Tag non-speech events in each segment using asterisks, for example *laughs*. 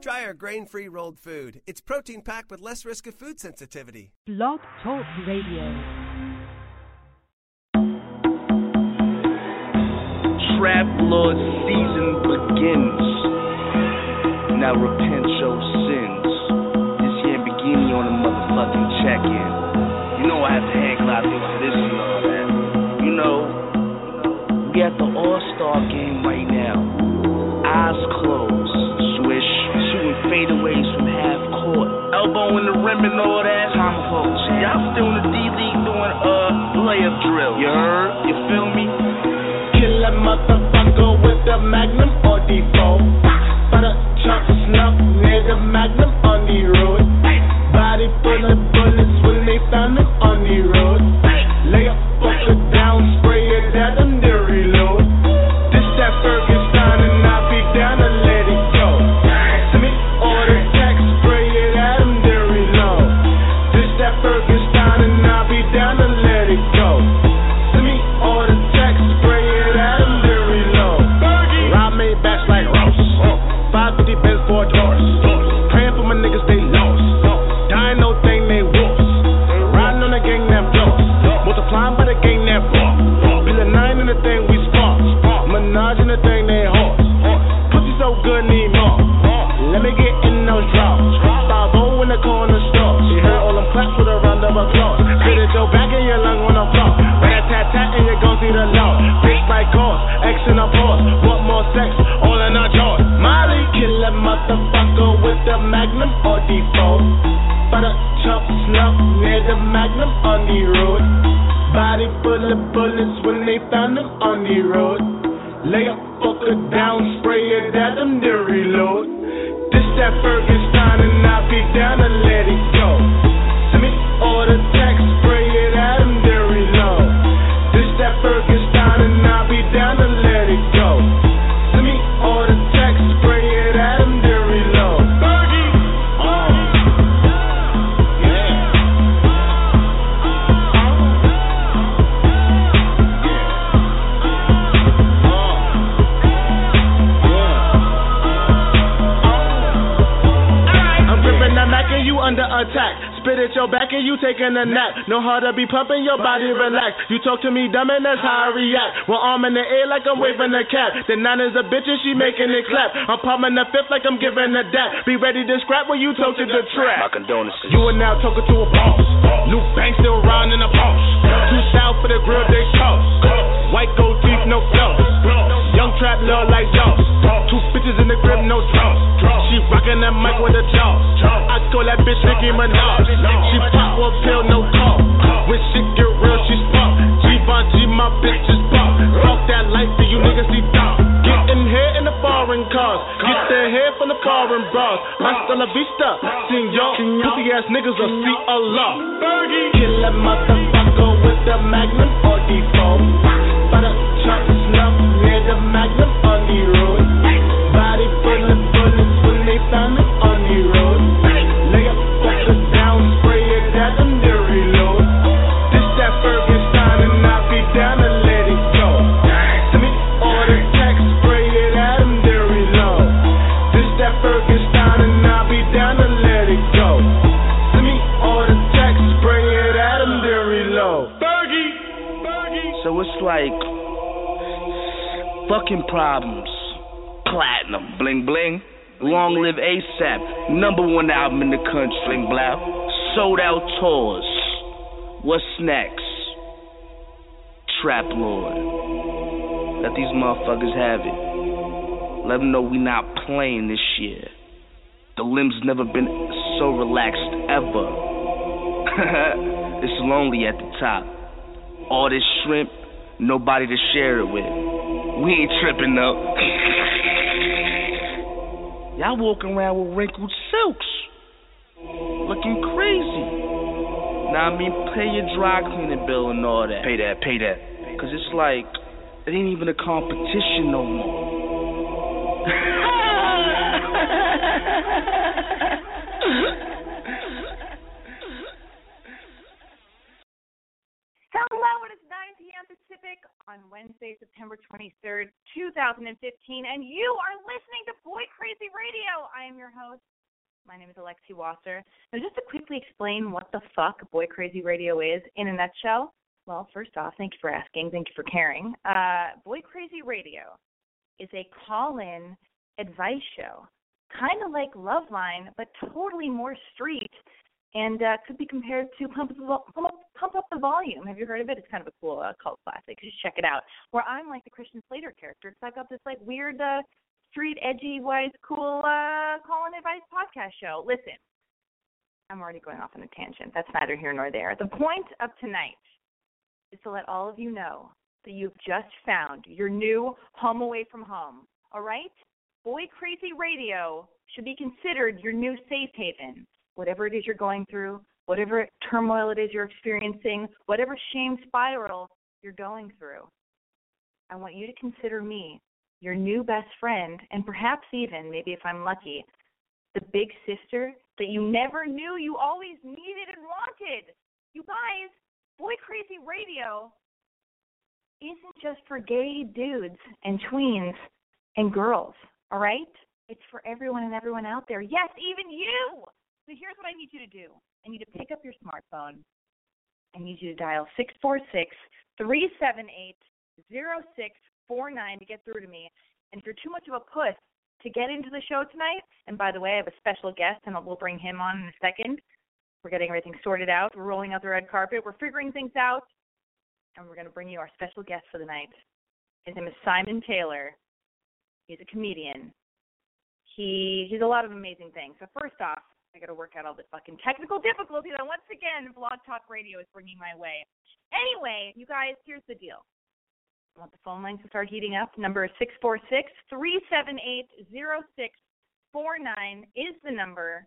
Try our grain free rolled food. It's protein packed with less risk of food sensitivity. Blog Talk Radio. Trap Lord season begins. Now repent your sins. This here bikini on a motherfucking check in. You know I have to hang clap you for this and all that. You know, we at the All Star game right now. Eyes closed. Fadeaways from half court. Elbow in the rim and all that. Folks. Y'all still in the D League doing uh layup drill. You heard? You feel me? Kill a motherfucker with the magnum or default. But a chunk snuff the magnum on the road. Body full of bullets when they found on the road. Taking a nap. Know how to be pumping your body relax. You talk to me dumb and that's how I react. One arm in the air like I'm waving a cap. The nine is a bitch and she making it clap. I'm pumping the fifth like I'm giving a dap. Be ready to scrap when you talk to the My trap. condolences. You are now talking to a boss. New Banks still riding in a boss. Too south for the grill they toss. White gold teeth, no gloss. Trap love like y'all. Two bitches in the crib, no draws. She rockin' that mic with a jaws. I call that bitch Nicki Minaj. She pop a pill, no call. When shit get real, she spark. Givenchy, my bitch is pop. Talk that life, do you niggas see dark? Getting hair in the foreign cars. Get the hair from the foreign bras. Hasta la vista, senor. Pussy ass niggas will see Allah. Kill a motherfucker with the magnum or default. But a chop snuff the magnum on the road. Body full of bullets when they found him fucking problems. Platinum, bling bling. Long live ASAP, number one album in the country. Bling blah. Sold out tours. What's next? Trap Lord. Let these motherfuckers have it. Let them know we not playing this year. The limbs never been so relaxed ever. *laughs* it's lonely at the top. All this shrimp, nobody to share it with. We ain't tripping though. Y'all walking around with wrinkled silks. Looking crazy. Now I mean, pay your dry cleaning bill and all that. Pay that, pay that. Cause it's like, it ain't even a competition no more. *laughs* Hello, it is 9 p.m. Pacific on Wednesday, September 23rd, 2015, and you are listening to Boy Crazy Radio. I am your host. My name is Alexi Wasser. Now, just to quickly explain what the fuck Boy Crazy Radio is in a nutshell, well, first off, thank you for asking. Thank you for caring. Uh, Boy Crazy Radio is a call in advice show, kind of like Loveline, but totally more street and uh, could be compared to Pump Up, the, Pump, Up, Pump Up the Volume. Have you heard of it? It's kind of a cool uh, cult classic. You should check it out. Where I'm like the Christian Slater character, because I've got this like weird uh, street, edgy, wise, cool uh, call and advice podcast show. Listen, I'm already going off on a tangent. That's neither here nor there. The point of tonight is to let all of you know that you've just found your new home away from home. All right? Boy Crazy Radio should be considered your new safe haven whatever it is you're going through, whatever turmoil it is you're experiencing, whatever shame spiral you're going through. I want you to consider me your new best friend, and perhaps even, maybe if I'm lucky, the big sister that you never knew you always needed and wanted. You guys, Boy Crazy Radio isn't just for gay dudes and tweens and girls, all right? It's for everyone and everyone out there. Yes, even you. So here's what I need you to do. I need you to pick up your smartphone. I need you to dial six four six three seven eight zero six four nine to get through to me. And if you're too much of a puss to get into the show tonight, and by the way, I have a special guest, and we'll bring him on in a second. We're getting everything sorted out. We're rolling out the red carpet. We're figuring things out, and we're going to bring you our special guest for the night. His name is Simon Taylor. He's a comedian. He he's a lot of amazing things. So first off, I got to work out all the fucking technical difficulties that once again Blog Talk Radio is bringing my way. Anyway, you guys, here's the deal. I want the phone lines to start heating up. Number is six four six three seven eight zero six four nine is the number.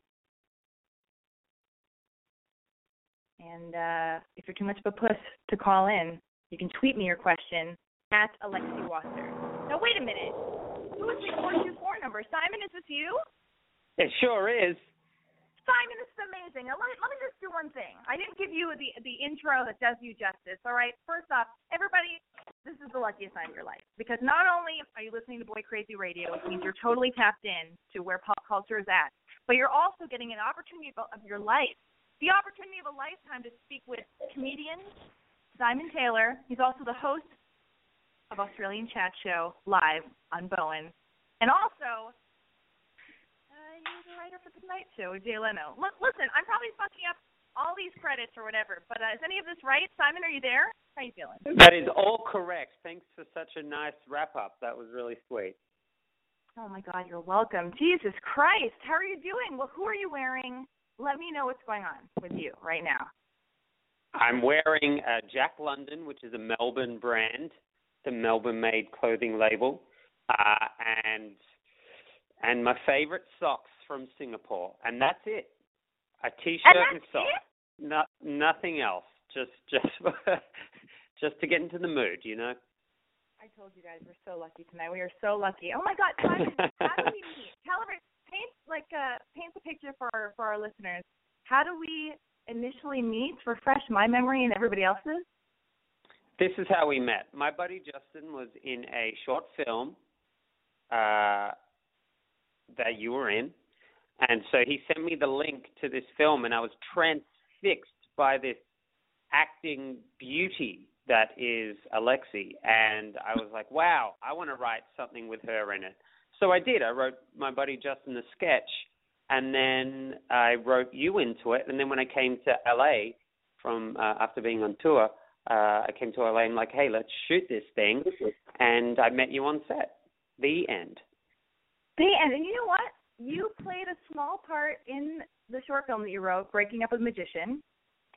And uh, if you're too much of a puss to call in, you can tweet me your question at Alexi Wasser. Now wait a minute. Who is the four two four number? Simon, is this you? It sure is. Simon, this is amazing. Now, let me, let me just do one thing. I didn't give you the the intro that does you justice. All right. First off, everybody, this is the luckiest time of your life because not only are you listening to Boy Crazy Radio, which means you're totally tapped in to where pop culture is at, but you're also getting an opportunity of, your life, the opportunity of a lifetime to speak with comedian Simon Taylor. He's also the host of Australian Chat Show live on Bowen, and also writer the Tonight Show with Jay Leno. L- listen, I'm probably fucking up all these credits or whatever, but uh, is any of this right? Simon, are you there? How are you feeling? That is all correct. Thanks for such a nice wrap up. That was really sweet. Oh my God, you're welcome. Jesus Christ, how are you doing? Well, who are you wearing? Let me know what's going on with you right now. I'm wearing uh, Jack London, which is a Melbourne brand, the Melbourne-made clothing label, uh, and and my favorite socks from Singapore, and that's it. A t-shirt and, and socks. No, nothing else. Just just *laughs* just to get into the mood, you know. I told you guys we're so lucky tonight. We are so lucky. Oh my God, Simon, how do we *laughs* meet? Tell paint like uh paint the picture for our, for our listeners. How do we initially meet? Refresh my memory and everybody else's. This is how we met. My buddy Justin was in a short film uh, that you were in, and so he sent me the link to this film, and I was transfixed by this acting beauty that is Alexi, and I was like, wow, I want to write something with her in it. So I did. I wrote my buddy Justin the sketch, and then I wrote you into it. And then when I came to LA from uh, after being on tour, uh, I came to LA and like, hey, let's shoot this thing, and I met you on set. The end. The end. And you know what? You played a small part in the short film that you wrote, Breaking Up with a Magician.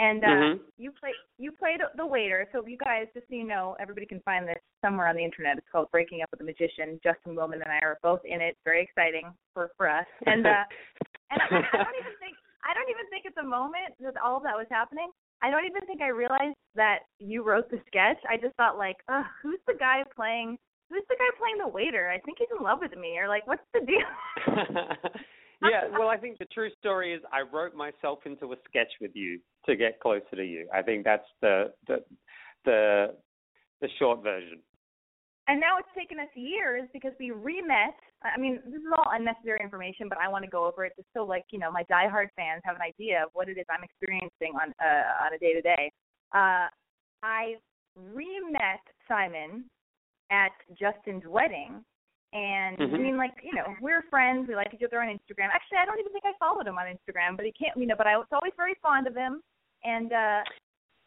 And uh, Mhm. you played you played the waiter. So you guys, just so you know, everybody can find this somewhere on the internet. It's called Breaking Up with a Magician. Justin Willman and I are both in it. Very exciting for for us. And uh, *laughs* and I, I don't even think I don't even think at the moment that all of that was happening. I don't even think I realized that you wrote the sketch. I just thought like, Ugh, who's the guy playing? Who's the guy playing the waiter? I think he's in love with me, or like, what's the deal? *laughs* yeah, well, I think the true story is I wrote myself into a sketch with you to get closer to you. I think that's the the the the short version. And now it's taken us years because we re-met. I mean, this is all unnecessary information, but I want to go over it just so, like, you know, my diehard fans have an idea of what it is I'm experiencing on uh, on a day to day. I re-met Simon at Justin's wedding, and mm-hmm. I mean, like, you know, we're friends. We like each other on Instagram. Actually, I don't even think I followed him on Instagram, but he can't, you know. But I was always very fond of him, and uh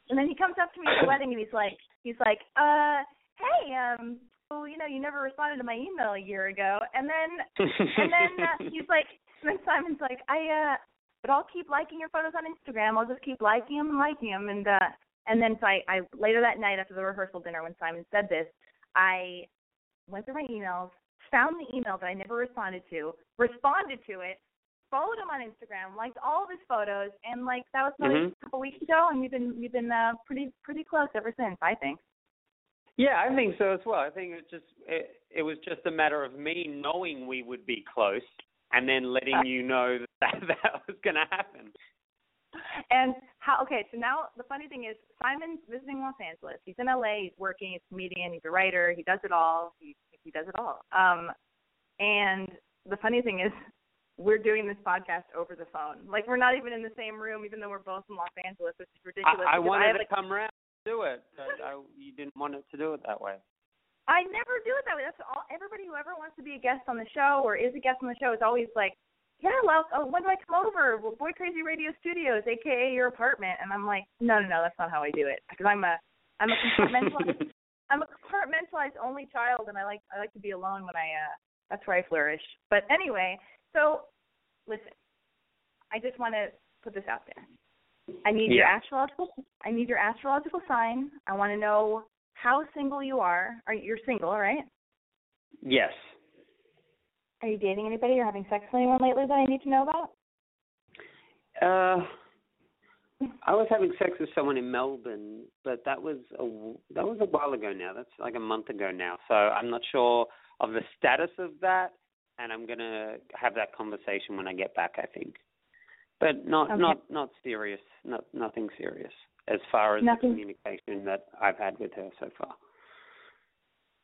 and then he comes up to me at the *coughs* wedding, and he's like, he's like, uh hey, um, well, you know, you never responded to my email a year ago. And then, and then uh, *laughs* he's like, and then Simon's like, I, uh, but I'll keep liking your photos on Instagram. I'll just keep liking them and liking them. And, uh, and then so I, I later that night after the rehearsal dinner when Simon said this, I went through my emails, found the email that I never responded to, responded to it, followed him on Instagram, liked all of his photos, and like that was probably mm-hmm. a couple weeks ago, and we've been we've been uh, pretty pretty close ever since. I think. Yeah, I think so as well. I think it just it, it was just a matter of me knowing we would be close and then letting uh, you know *laughs* that that was going to happen. And how? Okay, so now the funny thing is, Simon's visiting Los Angeles. He's in LA. He's working. He's a comedian. He's a writer. He does it all. He he does it all. Um, and the funny thing is, *laughs* we're doing this podcast over the phone. Like we're not even in the same room, even though we're both in Los Angeles, which is ridiculous. I, I wanted I to like, come around do it. I, you didn't want it to do it that way. I never do it that way. That's all. Everybody who ever wants to be a guest on the show or is a guest on the show is always like, "Yeah, well, oh, when do I come over? Well, Boy Crazy Radio Studios, aka your apartment." And I'm like, "No, no, no, that's not how I do it because I'm a, I'm a compartmentalized, *laughs* I'm a compartmentalized only child, and I like, I like to be alone when I, uh, that's where I flourish." But anyway, so listen, I just want to put this out there. I need yeah. your astrological. I need your astrological sign. I want to know how single you are. Are you're single, right? Yes. Are you dating anybody or having sex with anyone lately that I need to know about? Uh, I was having sex with someone in Melbourne, but that was a that was a while ago now. That's like a month ago now. So I'm not sure of the status of that, and I'm gonna have that conversation when I get back. I think but not okay. not not serious, not nothing serious as far as nothing. the communication that I've had with her so far.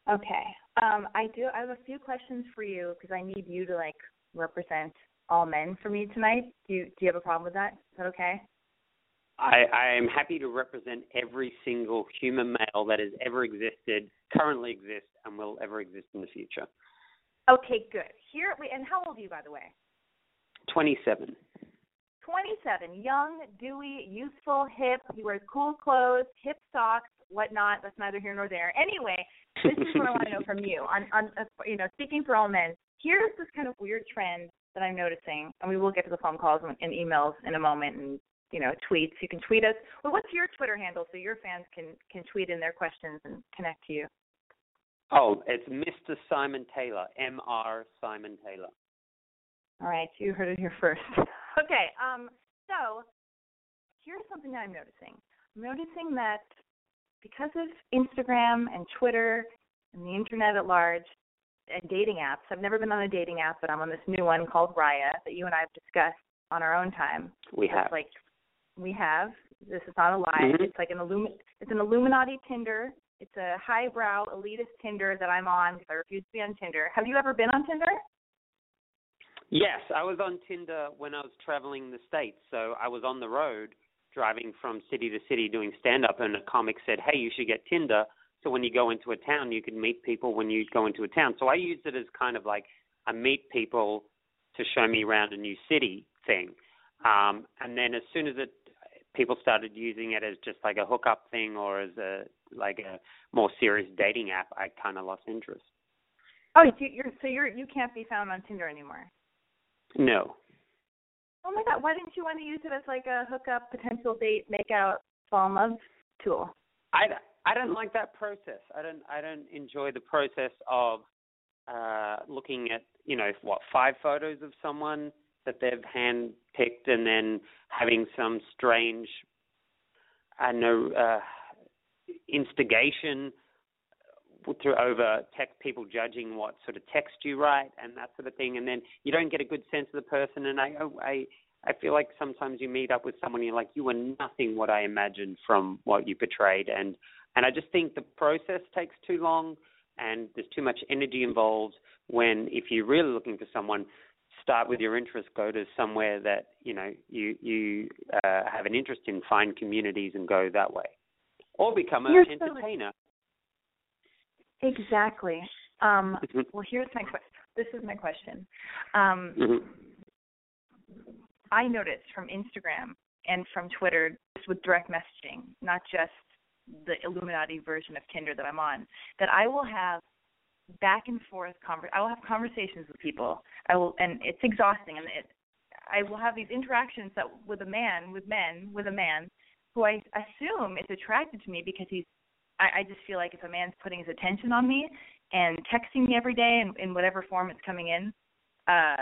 Okay. Um, I do. I have a few questions for you because I need you to like represent all men for me tonight. Do you do you have a problem with that? Is that okay? I, I am happy to represent every single human male that has ever existed, currently exists, and will ever exist in the future. Okay, good. Here, and how old are you, by the way? Twenty-seven. 27, young, dewy, youthful, hip. He wears cool clothes, hip socks, whatnot. That's neither here nor there. Anyway, this is what I want to know from you. On, on, uh, you know, speaking for all men, here's this kind of weird trend that I'm noticing, and we will get to the phone calls and, and emails in a moment, and you know, tweets. You can tweet us. Well, what's your Twitter handle so your fans can can tweet in their questions and connect to you? Oh, it's Mr. Simon Taylor, M R Simon Taylor. All right, you heard it here first. *laughs* okay, um, so here's something that I'm noticing. I'm noticing that because of Instagram and Twitter and the internet at large and dating apps, I've never been on a dating app, but I'm on this new one called Raya that you and I have discussed on our own time. We have. like we have. This is not a lie. Mm-hmm. It's like an Illumi- it's an Illuminati Tinder. It's a highbrow elitist Tinder that I'm on because I refuse to be on Tinder. Have you ever been on Tinder? Yes, I was on Tinder when I was traveling the states. So I was on the road driving from city to city doing stand up and a comic said, "Hey, you should get Tinder so when you go into a town you can meet people when you go into a town." So I used it as kind of like a meet people to show me around a new city thing. Um and then as soon as it people started using it as just like a hookup thing or as a like a more serious dating app, I kind of lost interest. Oh, you're so you're you can't be found on Tinder anymore. No. Oh my god, why didn't you want to use it as like a hookup, potential date, make out, fall in love tool? I, I don't like that process. I don't I don't enjoy the process of uh looking at you know what five photos of someone that they've hand picked and then having some strange I know uh, instigation through over text people judging what sort of text you write and that sort of thing, and then you don't get a good sense of the person. And I I I feel like sometimes you meet up with someone and you're like you were nothing what I imagined from what you portrayed, and and I just think the process takes too long and there's too much energy involved. When if you're really looking for someone, start with your interest. Go to somewhere that you know you you uh, have an interest in. Find communities and go that way, or become an entertainer. So exactly. Um, mm-hmm. well, here's my question. This is my question. Um, mm-hmm. I noticed from Instagram and from Twitter, just with direct messaging, not just the Illuminati version of Tinder that I'm on, that I will have back and forth conver- I will have conversations with people. I will, and it's exhausting, and it, I will have these interactions that with a man, with men, with a man who I assume is attracted to me because he's. I, I just feel like if a man's putting his attention on me and texting me every day in, in whatever form it's coming in, uh,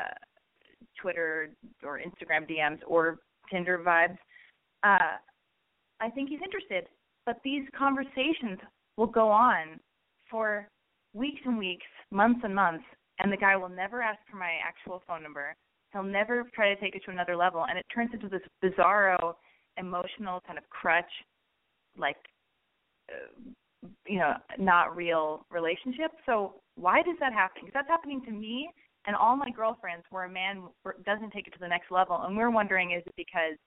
Twitter or Instagram DMs or Tinder vibes, uh, I think he's interested. But these conversations will go on for weeks and weeks, months and months, and the guy will never ask for my actual phone number. He'll never try to take it to another level, and it turns into this bizarro, emotional kind of crutch, like, you know, not real relationship. So why does that happen? Because that's happening to me and all my girlfriends where a man doesn't take it to the next level, and we're wondering is it because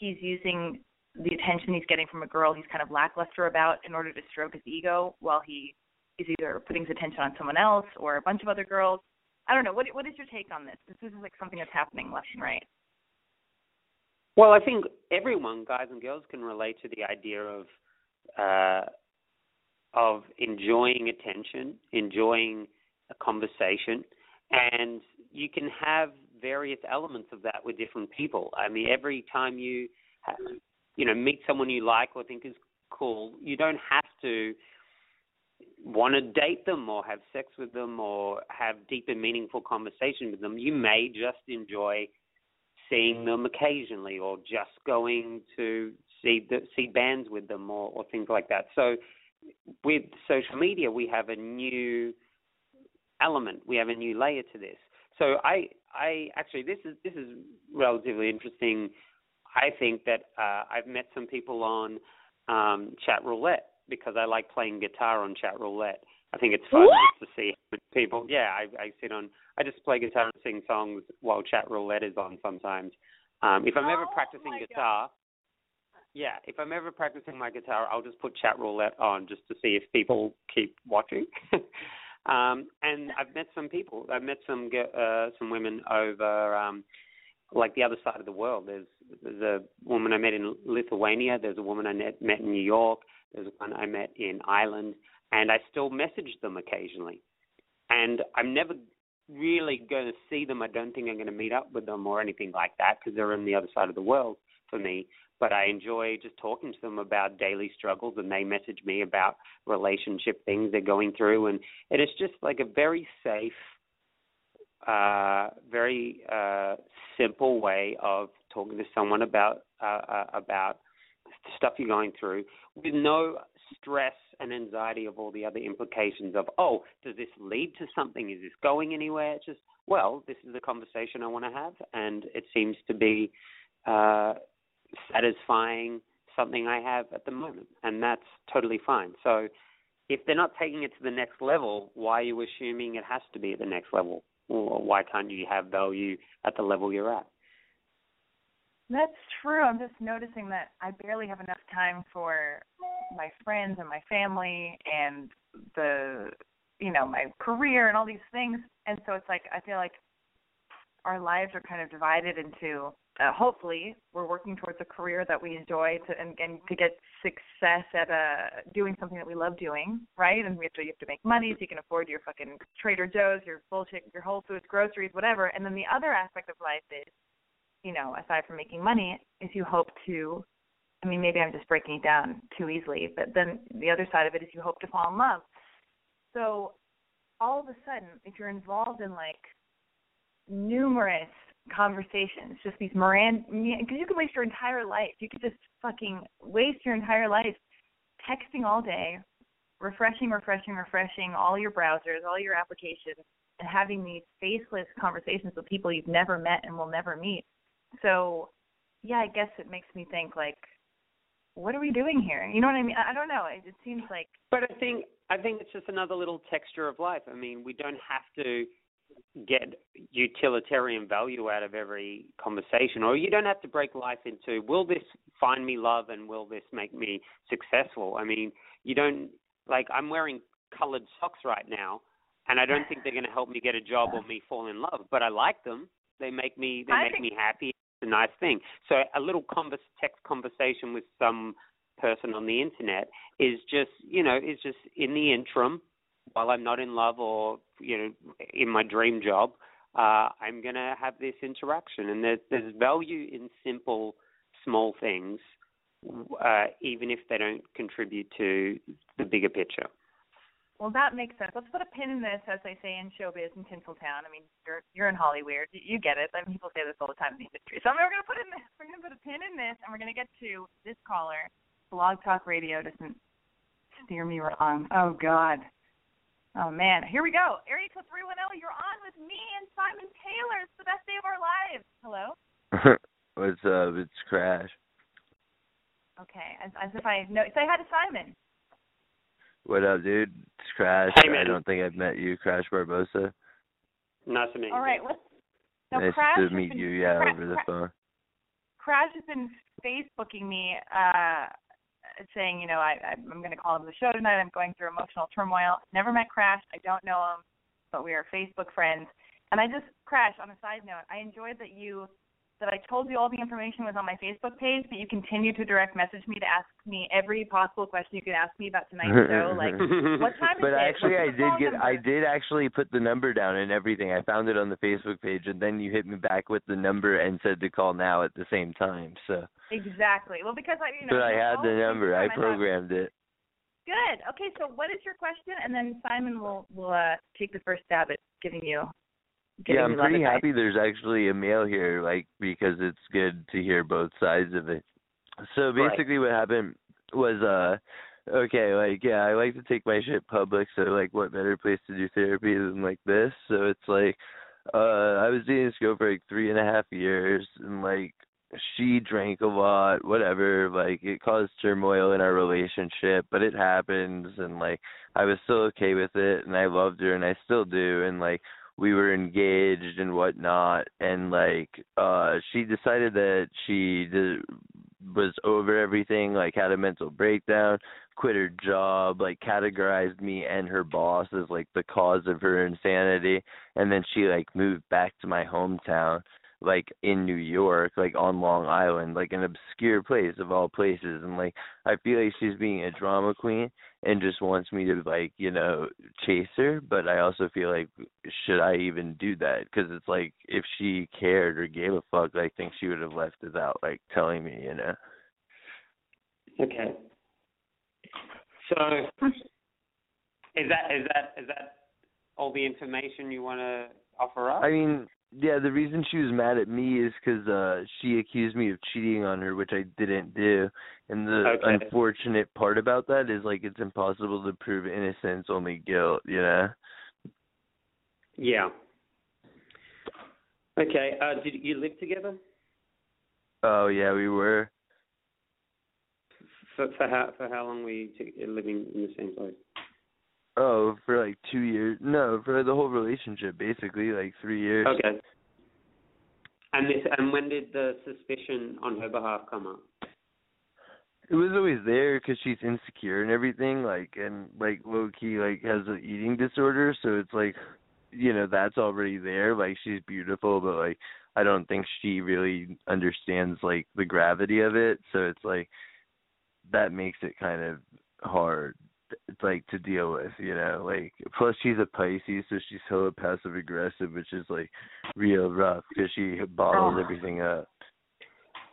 he's using the attention he's getting from a girl he's kind of lackluster about in order to stroke his ego while he is either putting his attention on someone else or a bunch of other girls. I don't know. What what is your take on this? This is like something that's happening left and right. Well, I think everyone, guys and girls, can relate to the idea of uh, of enjoying attention, enjoying a conversation, and you can have various elements of that with different people. I mean, every time you you know meet someone you like or think is cool, you don't have to want to date them or have sex with them or have deep and meaningful conversation with them. You may just enjoy seeing them occasionally or just going to see the, see bands with them or, or things like that. So with social media, we have a new element. We have a new layer to this. So I I actually this is this is relatively interesting. I think that uh, I've met some people on um, chat roulette because I like playing guitar on chat roulette. I think it's fun to see people. Yeah, I, I sit on. I just play guitar and sing songs while chat roulette is on sometimes. Um, if I'm ever oh, practicing guitar, God. Yeah, if I'm ever practicing my guitar, I'll just put chat roulette on just to see if people keep watching. *laughs* um, and I've met some people. I've met some uh, some women over um, like the other side of the world. There's there's a woman I met in Lithuania. There's a woman I met, met in New York. There's one I met in Ireland, and I still message them occasionally. And I'm never really going to see them. I don't think I'm going to meet up with them or anything like that because they're on the other side of the world for me. But I enjoy just talking to them about daily struggles, and they message me about relationship things they're going through, and it is just like a very safe, uh, very uh, simple way of talking to someone about uh, uh, about stuff you're going through with no stress and anxiety of all the other implications of oh does this lead to something? Is this going anywhere? It's just well this is the conversation i want to have and it seems to be uh satisfying something i have at the moment and that's totally fine so if they're not taking it to the next level why are you assuming it has to be at the next level or why can't you have value at the level you're at that's true. I'm just noticing that I barely have enough time for my friends and my family and the you know, my career and all these things. And so it's like I feel like our lives are kind of divided into uh, hopefully we're working towards a career that we enjoy to and, and to get success at uh doing something that we love doing, right? And we have to you have to make money so you can afford your fucking Trader Joe's, your bullshit, your Whole Foods groceries, whatever. And then the other aspect of life is you know, aside from making money, is you hope to I mean, maybe I'm just breaking it down too easily, but then the other side of it is you hope to fall in love. So all of a sudden, if you're involved in like numerous conversations, just these Miranda, because you could waste your entire life. You could just fucking waste your entire life texting all day, refreshing, refreshing, refreshing all your browsers, all your applications, and having these faceless conversations with people you've never met and will never meet. So, yeah, I guess it makes me think like, what are we doing here? You know what I mean? I, don't know. It, it seems like. But I think I think it's just another little texture of life. I mean, we don't have to get utilitarian value out of every conversation, or you don't have to break life into will this find me love and will this make me successful? I mean, you don't like I'm wearing colored socks right now, and I don't think they're going to help me get a job or me fall in love, but I like them. They make me they I make think- me happy. It's a nice thing. So a little convers text conversation with some person on the internet is just you know is just in the interim while I'm not in love or you know in my dream job, uh, I'm gonna have this interaction, and there's there's value in simple, small things, uh, even if they don't contribute to the bigger picture. Well, that makes sense. Let's put a pin in this, as they say in showbiz in Tinseltown. I mean, you're you're in Hollywood. You, get it. I mean, people say this all the time in the industry. So I mean, we're gonna put in this. We're gonna put a pin in this, and we're gonna get to this caller. Blog Talk Radio doesn't steer me wrong. Oh God. Oh man. Here we go. Area code three one zero. You're on with me and Simon Taylor. It's the best day of our lives. Hello. *laughs* What's up? It's Crash. Okay. As as if I know. Say hi to Simon. What up, dude? It's Crash. Hey, man. I don't think I've met you, Crash Barbosa. Nice to meet you. All right. Let's. Nice Crash to meet been- you, yeah, Cra- over the phone. Crash has been Facebooking me, uh, saying, you know, I, I'm going to call him the show tonight. I'm going through emotional turmoil. Never met Crash. I don't know him, but we are Facebook friends. And I just, Crash, on a side note, I enjoyed that you, that I told you all the information was on my Facebook page, but you continue to direct message me to ask me every possible question you could ask me about tonight's *laughs* show. Like, what time is But it? actually, I did get, I did actually put the number down and everything. I found it on the Facebook page, and then you hit me back with the number and said to call now at the same time. So, Exactly. Well, because I, you know. but I had the number. I programmed it. Good. Okay, so what is your question? And then Simon will will uh, take the first stab at giving you. Yeah, I'm pretty happy there's actually a male here, like because it's good to hear both sides of it. So Right. basically, what happened was, uh, okay, like yeah, I like to take my shit public. So like, what better place to do therapy than like this? So it's like, uh, I was dating this girl for like three and a half years, and like she drank a lot, whatever. Like it caused turmoil in our relationship, but it happens, and like I was still okay with it, and I loved her, and I still do, and like we were engaged and whatnot. And like uh she decided that she did, was over everything like had a mental breakdown quit her job like categorized me and her boss as like the cause of her insanity. And then she like moved back to my hometown like in New York like on Long Island like an obscure place of all places. And like I feel like she's being a drama queen and just wants me to like you know chase her but i also feel like should i even do that because it's like if she cared or gave a fuck i think she would have left without like telling me you know Okay. So, is that is that is that all the information you want to offer up? i mean yeah the reason she was mad at me is because uh she accused me of cheating on her which i didn't do and the Okay. unfortunate part about that is like it's impossible to prove innocence only guilt you know yeah. Okay. Uh, did you live together oh yeah we were for for how for how long were you living in the same place? Oh for like two years. No for the whole relationship basically like three years. Okay. And this and when did the suspicion on her behalf come up? it was always there because she's insecure and everything like and like low key like has an eating disorder so it's like you know that's already there. Like she's beautiful but like i don't think she really understands like the gravity of it. So it's like that makes it kind of hard like to deal with you know like plus she's a pisces so she's hella passive aggressive which is like real rough because she bottles Oh. everything up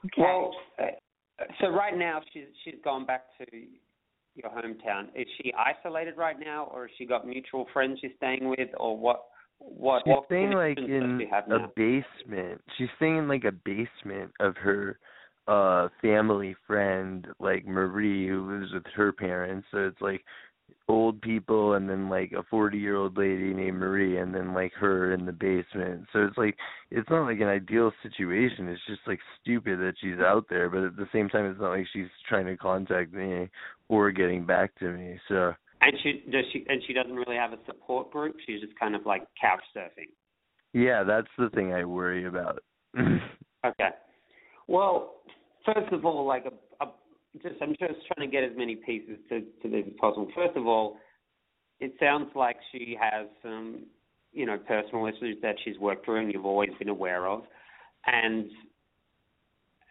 Okay. Well, uh, so right now she's she's gone back to your hometown. Is she isolated right now, or has she got mutual friends she's staying with, or what? What She's what staying like in a now? basement. She's staying in like a basement of her uh family friend, like Marie, who lives with her parents. So it's like old people and then like a forty year old lady named Marie and then like her in the basement. So it's like it's not like an ideal situation. It's just like stupid that she's out there, but at the same time it's not like she's trying to contact me or getting back to me. So And she does she and she doesn't really have a support group. She's just kind of like couch surfing. yeah, that's the thing I worry about. *laughs* Okay. Well, first of all, like a, a just I'm just trying to get as many pieces to to this as possible. First of all, it sounds like she has some you know personal issues that she's worked through and you've always been aware of, and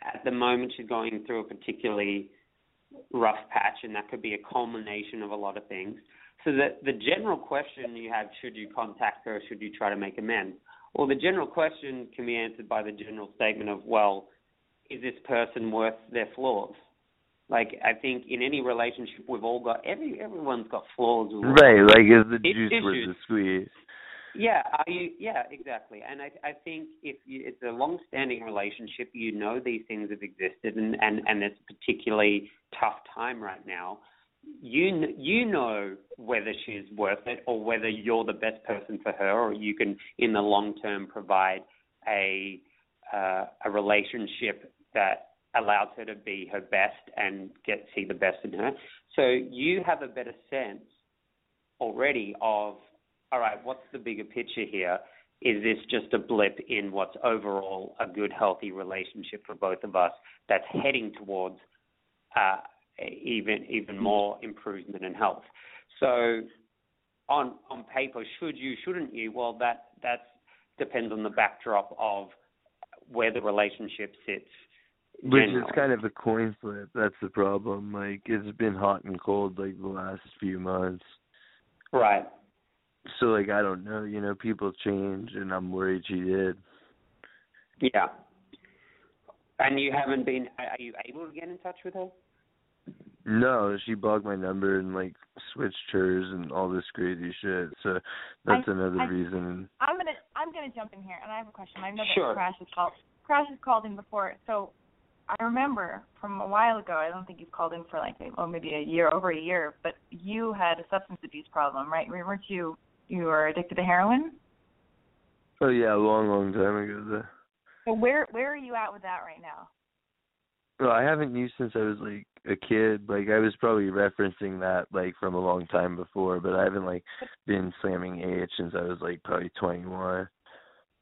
at the moment she's going through a particularly rough patch, and that could be a culmination of a lot of things. So the the general question you have: Should you contact her? Should you try to make amends? Well, the general question can be answered by the general statement of, well, is this person worth their flaws? Like I think in any relationship, we've all got every everyone's got flaws. Right, like is the juice worth the squeeze? Yeah, are you? Yeah, exactly. And I I think if you, it's a long-standing relationship, you know these things have existed, and and and it's a particularly tough time right now. You you know whether she's worth it or whether you're the best person for her, or you can in the long term provide a uh, a relationship that allows her to be her best and get see the best in her. So you have a better sense already of all right, what's the bigger picture here? Is this just a blip in what's overall a good, healthy relationship for both of us that's heading towards uh, even even more improvement in health? So, on on paper, should you, shouldn't you? Well, that that depends on the backdrop of where the relationship sits. Which is kind of a coin flip. That's the problem. Like it's been hot and cold like the last few months. right. So like I don't know, you know, people change and I'm worried she did. Yeah. And you haven't been? Are you able to get in touch with her? No, she blocked my number and like switched hers and all this crazy shit. So that's I- another I- reason. I'm gonna I'm gonna jump in here, and I have a question. I know that Sure. Crash has called Crash has called in before, so I remember from a while ago. I don't think you've called in for like oh maybe a year over a year, but you had a substance abuse problem, right? Weren't you you were addicted to heroin? Oh yeah, a long, long time ago though. So where where are you at with that right now? Well, I haven't used since I was like a kid. Like I was probably referencing that like from a long time before, but I haven't like been slamming H since I was like probably twenty one.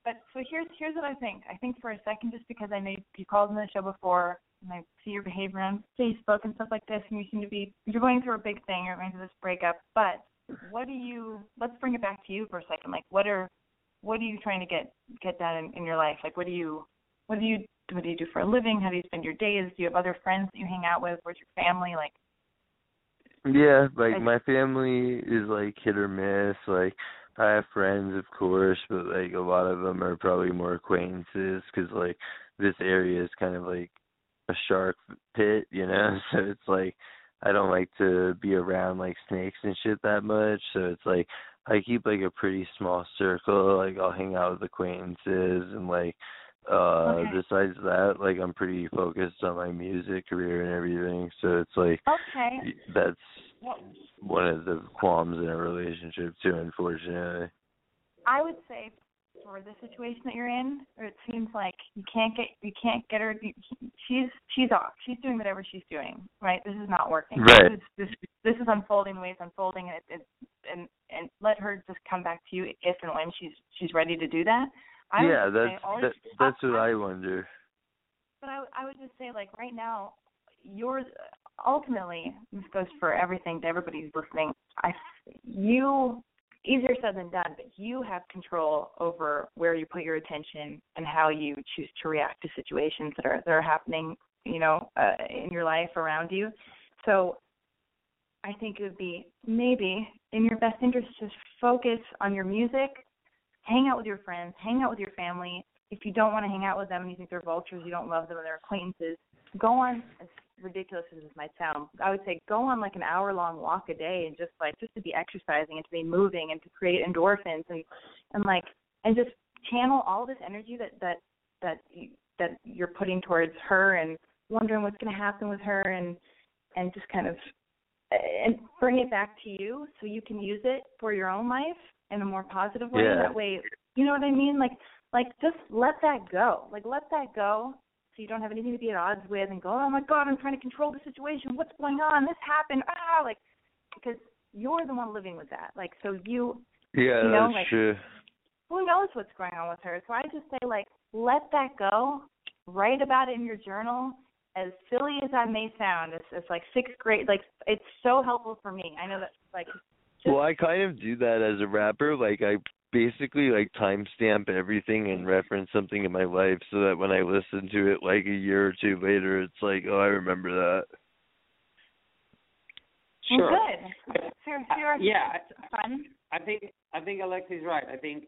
But so here's here's what I think. I think for a second, just because I know you called in the show before, and I see your behavior on Facebook and stuff like this, and you seem to be you're going through a big thing, you're going through this breakup. But what do you? Let's bring it back to you for a second. Like, what are what are you trying to get get done in, in your life? Like, what do you what do you what do you do for a living? How do you spend your days? Do you have other friends that you hang out with? Where's your family? Like, Yeah, like my family is like hit or miss. Like I have friends, of course, but like a lot of them are probably more acquaintances because like this area is kind of like a shark pit, you know. *laughs* So it's like I don't like to be around like snakes and shit that much. So it's like I keep like a pretty small circle. Like I'll hang out with acquaintances and like uh Okay. besides that, like I'm pretty focused on my music career and everything. So it's like okay, that's one of the qualms in a relationship too unfortunately I would say for the situation that you're in, or it seems like you can't get you can't get her. She's she's off. She's doing whatever she's doing. Right. This is not working. Right. This this, this is unfolding the way it's unfolding, and it, it and and let her just come back to you if and when she's she's ready to do that. I yeah that's say that, that's what i wonder But I I would just say like right now, yours ultimately this goes for everything to everybody who's listening. I you easier said than done, but you have control over where you put your attention and how you choose to react to situations that are that are happening, you know, uh, in your life around you. So I think it would be maybe in your best interest to focus on your music, hang out with your friends, hang out with your family. If you don't want to hang out with them and you think they're vultures, you don't love them and they're acquaintances, go on ridiculous as this might sound, I would say go on like an hour long walk a day and just like just to be exercising and to be moving and to create endorphins and and like and just channel all this energy that that that you, that you're putting towards her and wondering what's going to happen with her and and just kind of and bring it back to you so you can use it for your own life in a more positive way. Yeah. That way, you know what I mean? Like like just let that go. Like let that go you don't have anything to be at odds with and go, oh my god, I'm trying to control the situation. What's going on? This happened. Ah, like because you're the one living with that. Like so you Yeah, you know, that's like- true. who knows what's going on with her. So I just say like let that go. Write about it in your journal. As silly as that may sound, it's, it's like sixth grade. Like it's so helpful for me. I know that like just, Well, I kind of do that as a rapper. Like I basically like timestamp everything and reference something in my life so that when I listen to it like a year or two later, it's like, oh, I remember that. Sure. well, good. Sure, sure. Yeah, fun. I think I think Alexi's right. I think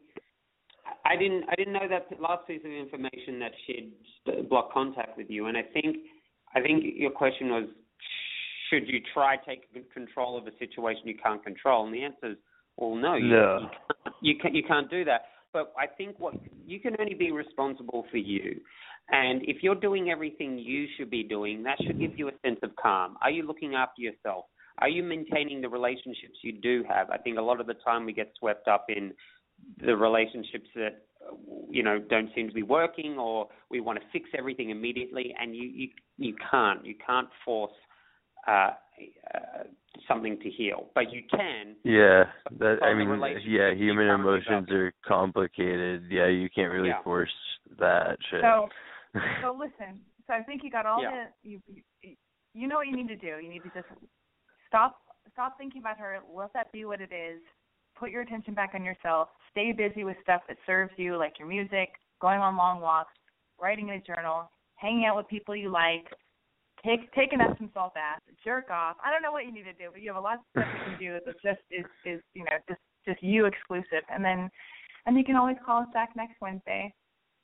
I didn't I didn't know that last piece of information that she'd block contact with you, and I think I think your question was should you try take control of a situation you can't control, and the answer is well no you, No. you can't you can't you can't do that. But I think what you can only be responsible for you. And if you're doing everything you should be doing, that should give you a sense of calm. Are you looking after yourself? Are you maintaining the relationships you do have? I think a lot of the time we get swept up in the relationships that you know don't seem to be working, or we want to fix everything immediately, and you you you can't you can't force uh, uh, something to heal, but you can. Yeah, that I mean, yeah, human emotions are complicated. Yeah, you can't really Yeah. force that shit. So *laughs* so listen. So I think you got all Yeah. the you you you know what you need to do. You need to just stop stop thinking about her. Let that be what it is. Put your attention back on yourself. Stay busy with stuff that serves you, like your music, going on long walks, writing in a journal, hanging out with people you like. Take take an Epsom salt bath, jerk off. I don't know what you need to do, but you have a lot of stuff you can do that just is is you know just just you exclusive. And then and you can always call us back next Wednesday.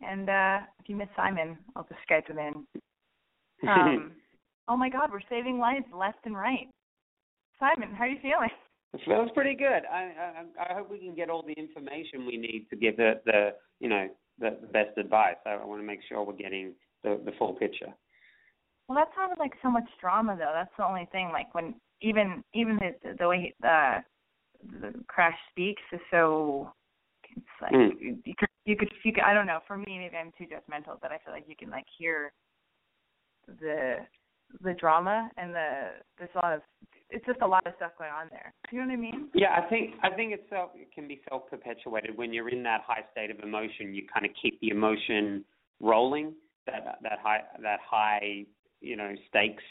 And uh if you miss Simon, I'll just Skype him in. Um, *laughs* oh my God, we're saving lives left and right. Simon, how are you feeling? It feels pretty good. I, I I hope we can get all the information we need to give the the you know the, the best advice. I, I want to make sure we're getting the the full picture. Well, that sounded like so much drama, though. That's the only thing. Like when even even the the way the the crash speaks is so. It's like Mm. you, you could you could you could I don't know. For me, maybe I'm too judgmental, but I feel like you can like hear the the drama and the there's a lot of it's just a lot of stuff going on there. Do you know what I mean? Yeah, I think I think it's self it can be self perpetuated when you're in that high state of emotion. You kind of keep the emotion rolling. That that high that high you know stakes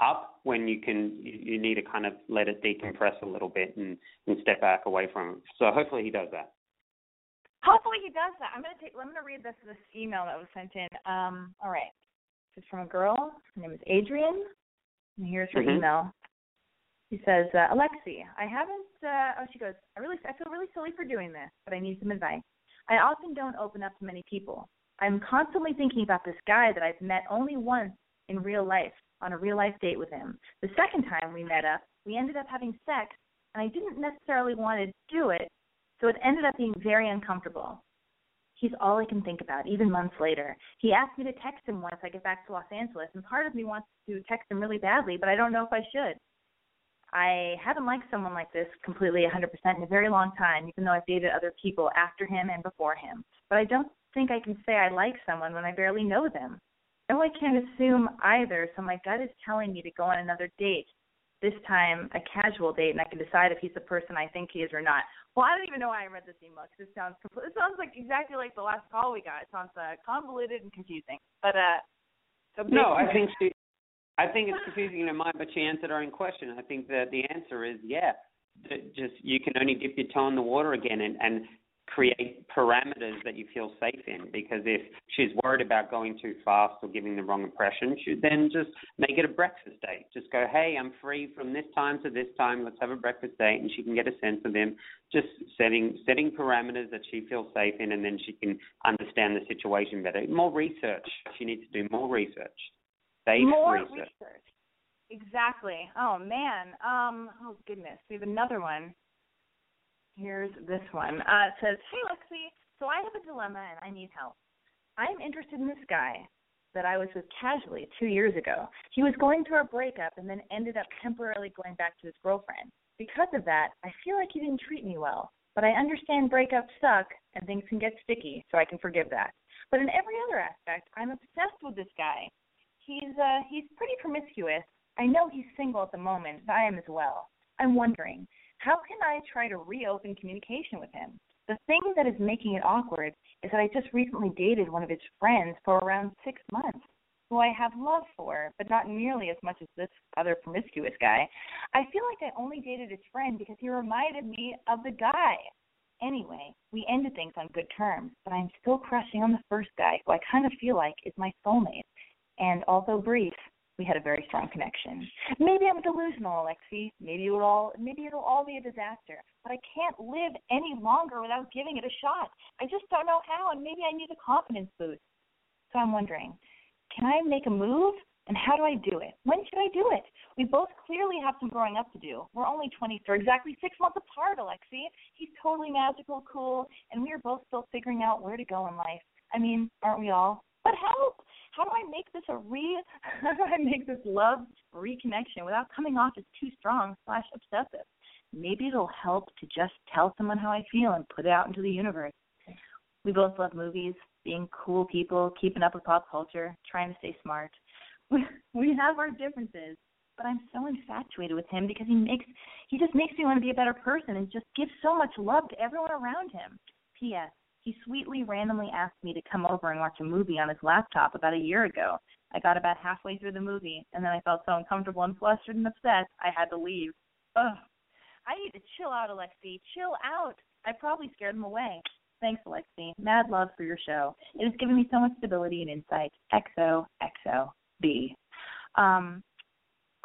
up when you can you, need to kind of let it decompress a little bit and and step back away from it. So hopefully he does that. Hopefully he does that. I'm gonna take. I'm gonna read this this email that was sent in. Um. All right. This is from a girl. Her name is Adrian. And here's her Mhm. email. She says, uh, Alexi, I haven't. Uh, oh, she goes. I really, I feel really silly for doing this, but I need some advice. I often don't open up to many people. I'm constantly thinking about this guy that I've met only once in real life on a real life date with him. The second time we met up, we ended up having sex, and I didn't necessarily want to do it, so it ended up being very uncomfortable. He's all I can think about, even months later. He asked me to text him once I get back to Los Angeles, and part of me wants to text him really badly, but I don't know if I should. I haven't liked someone like this completely 100% in a very long time, even though I've dated other people after him and before him. But I don't think I can say I like someone when I barely know them. No, I can't assume either, so my gut is telling me to go on another date. This time, a casual date, and I can decide if he's the person I think he is or not. Well, I don't even know why I read this email because it sounds compl- it sounds like exactly like the last call we got. It sounds uh, convoluted and confusing. But uh, so No, I think she. I think it's confusing in her mind, but she answered her own question. I think that the answer is yeah. Just you can only dip your toe in the water again and and create parameters that you feel safe in. Because if she's worried about going too fast or giving the wrong impression, she then just make it a breakfast date. Just go, hey, I'm free from this time to this time. Let's have a breakfast date, and she can get a sense of them. Just setting setting parameters that she feels safe in, and then she can understand the situation better. More research. She needs to do more research. Safe More research. research. Exactly. Oh man. Um. Oh goodness. We have another one. Here's this one. Uh, it says, "Hey Lexi, so I have a dilemma and I need help. I'm interested in this guy that I was with casually two years ago. He was going through a breakup and then ended up temporarily going back to his girlfriend. Because of that, I feel like he didn't treat me well. But I understand breakups suck and things can get sticky, so I can forgive that. But in every other aspect, I'm obsessed with this guy. He's uh he's pretty promiscuous. I know he's single at the moment, but I am as well. I'm wondering, how can I try to reopen communication with him? The thing that is making it awkward is that I just recently dated one of his friends for around six months, who I have love for, but not nearly as much as this other promiscuous guy. I feel like I only dated his friend because he reminded me of the guy. Anyway, we ended things on good terms, but I'm still crushing on the first guy, who I kind of feel like is my soulmate. And although brief, we had a very strong connection. Maybe I'm delusional, Alexi. Maybe it'll all maybe it'll all be a disaster. But I can't live any longer without giving it a shot. I just don't know how, and maybe I need a confidence boost. So I'm wondering, can I make a move? And how do I do it? When should I do it? We both clearly have some growing up to do. We're only 23, exactly six months apart, Alexi. He's totally magical, cool, and we are both still figuring out where to go in life. I mean, aren't we all? But help! How do I make this a re? *laughs* How do I make this love reconnection without coming off as too strong slash obsessive? Maybe it'll help to just tell someone how I feel and put it out into the universe. We both love movies, being cool people, keeping up with pop culture, trying to stay smart. *laughs* We we have our differences, but I'm so infatuated with him because he makes he just makes me want to be a better person and just gives so much love to everyone around him. P.S. He sweetly randomly asked me to come over and watch a movie on his laptop about a year ago. I got about halfway through the movie, and then I felt so uncomfortable and flustered and upset, I had to leave. Ugh. I need to chill out, Alexi. Chill out. I probably scared him away. Thanks, Alexi. Mad love for your show. It has given me so much stability and insight. XO, XO, B. Um,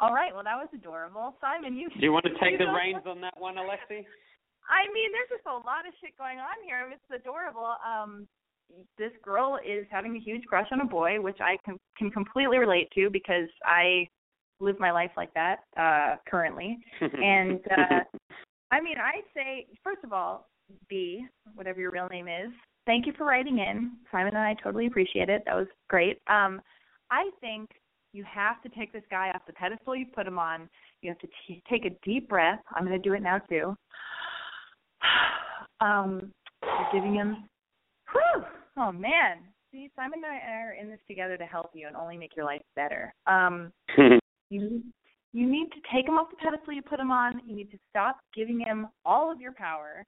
all right, well, that was adorable. Simon, you. Do you want to *laughs* take the reins on that one, Alexi? I mean, there's just a lot of shit going on here. It's adorable. Um, this girl is having a huge crush on a boy, which I can can completely relate to because I live my life like that uh currently. *laughs* And uh I mean, I say first of all, B, whatever your real name is, thank you for writing in. Simon and I totally appreciate it. That was great. Um I think you have to take this guy off the pedestal you put him on. You have to t- take a deep breath. I'm going to do it now too. Um, you're giving him. Whew, oh man, see, Simon and I are in this together to help you and only make your life better. Um, *laughs* you you need to take him off the pedestal you put him on. You need to stop giving him all of your power.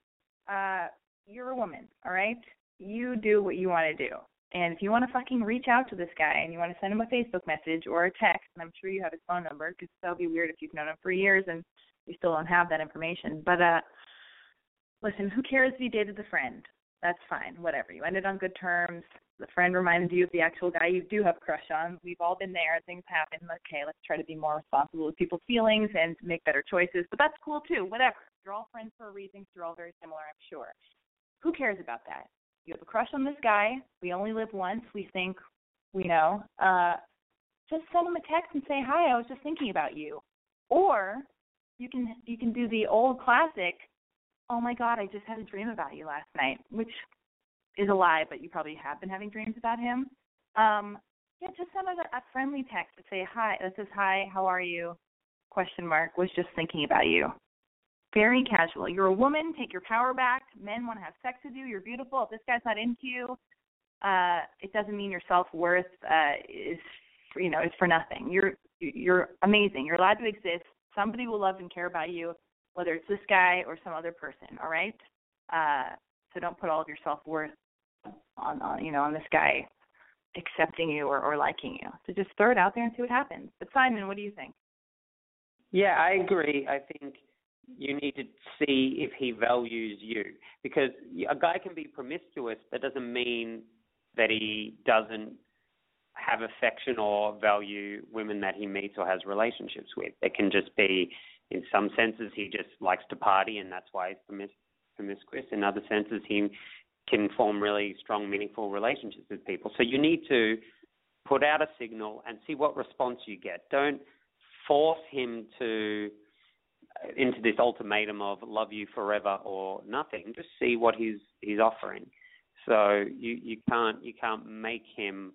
Uh, you're a woman, all right? You do what you want to do. And if you want to fucking reach out to this guy and you want to send him a Facebook message or a text, and I'm sure you have his phone number because that would be weird if you've known him for years and you still don't have that information. But uh, listen, who cares if you dated the friend? That's fine, whatever. You ended on good terms. The friend reminded you of the actual guy you do have a crush on. We've all been there. Things happen. Okay, let's try to be more responsible with people's feelings and make better choices. But that's cool too. Whatever. You're all friends for a reason. You're all very similar, I'm sure. Who cares about that? You have a crush on this guy. We only live once. We think we know. Uh, just send him a text and say hi. I was just thinking about you. Or you can you can do the old classic oh my god, I just had a dream about you last night, which is a lie, but you probably have been having dreams about him. Um, yeah, just send a, a friendly text to say hi. That says hi, how are you? Question mark. Was just thinking about you. Very casual. You're a woman. Take your power back. Men want to have sex with you. You're beautiful. If this guy's not into you, uh, it doesn't mean your self worth uh, is, you know, is for nothing. You're you're amazing. You're allowed to exist. Somebody will love and care about you whether it's this guy or some other person, all right? Uh, so don't put all of your self worth on, on you know on this guy accepting you or, or liking you. So just throw it out there and see what happens. But Simon, what do you think? Yeah, I agree. I think you need to see if he values you because a guy can be promiscuous. That doesn't mean that he doesn't have affection or value women that he meets or has relationships with. It can just be, in some senses, he just likes to party and that's why he's promis- promiscuous. In other senses, he can form really strong, meaningful relationships with people. So you need to put out a signal and see what response you get. Don't force him to into this ultimatum of love you forever or nothing. Just see what he's he's offering. So you you can't you can't make him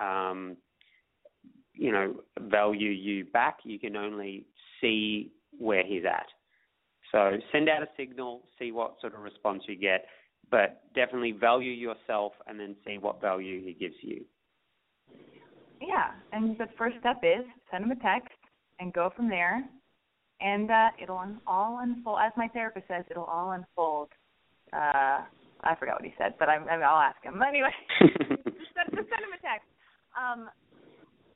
um, you know value you back. You can only see where he's at. So send out a signal, see what sort of response you get, but definitely value yourself and then see what value he gives you. Yeah, and the first step is send him a text and go from there and uh, it'll all unfold. As my therapist says, it'll all unfold. Uh, I forgot what he said, but I'm, I'll ask him anyway. *laughs* just, send, just send him a text. Um,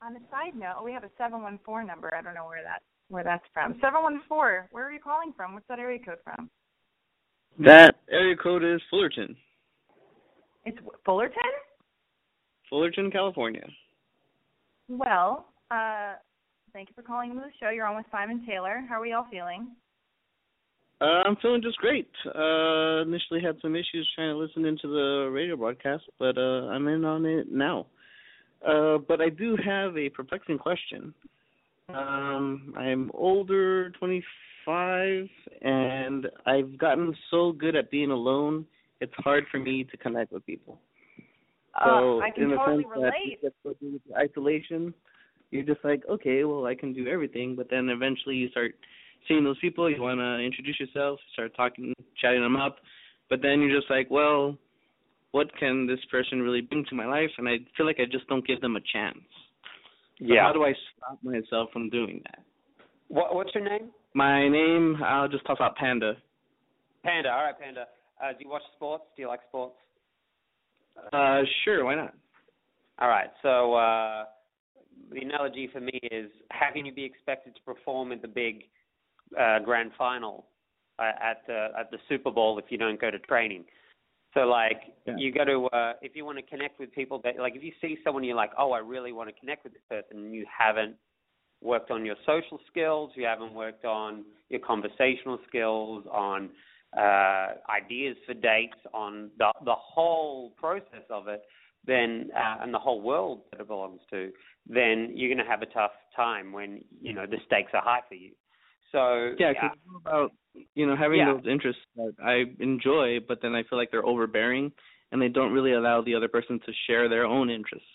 on a side note, we have a seven one four number. I don't know where that where that's from. Seven one four. Where are you calling from? What's that area code from? That area code is Fullerton. It's Fullerton. Fullerton, California. Well, uh, Thank you for calling into the show. You're on with Simon Taylor. How are we all feeling? Uh, I'm feeling just great. Uh, initially had some issues trying to listen into the radio broadcast, but uh, I'm in on it now. Uh, but I do have a perplexing question. Um, I'm older, 25, and I've gotten so good at being alone. It's hard for me to connect with people. So, uh, I can in the totally sense relate. that you get so isolation, you're just like, okay, well, I can do everything, but then eventually you start seeing those people, you want to introduce yourself, start talking, chatting them up, but then you're just like, well, what can this person really bring to my life? And I feel like I just don't give them a chance. So yeah. How do I stop myself from doing that? What What's your name? My name, I'll just toss out Panda. Panda. All right, Panda. Uh, do you watch sports? Do you like sports? Uh, sure. Why not? All right. So uh, the analogy for me is how can you be expected to perform at the big uh, grand final uh, at the at the Super Bowl if you don't go to training? So like Yeah. you got to uh, if you want to connect with people that like if you see someone you're like oh I really want to connect with this person and you haven't worked on your social skills, you haven't worked on your conversational skills, on uh, ideas for dates, on the the whole process of it, then uh, and the whole world that it belongs to, then you're going to have a tough time when you know the stakes are high for you. So Yeah, all about you know having Yeah. those interests that I enjoy, but then I feel like they're overbearing, and they don't really allow the other person to share their own interests.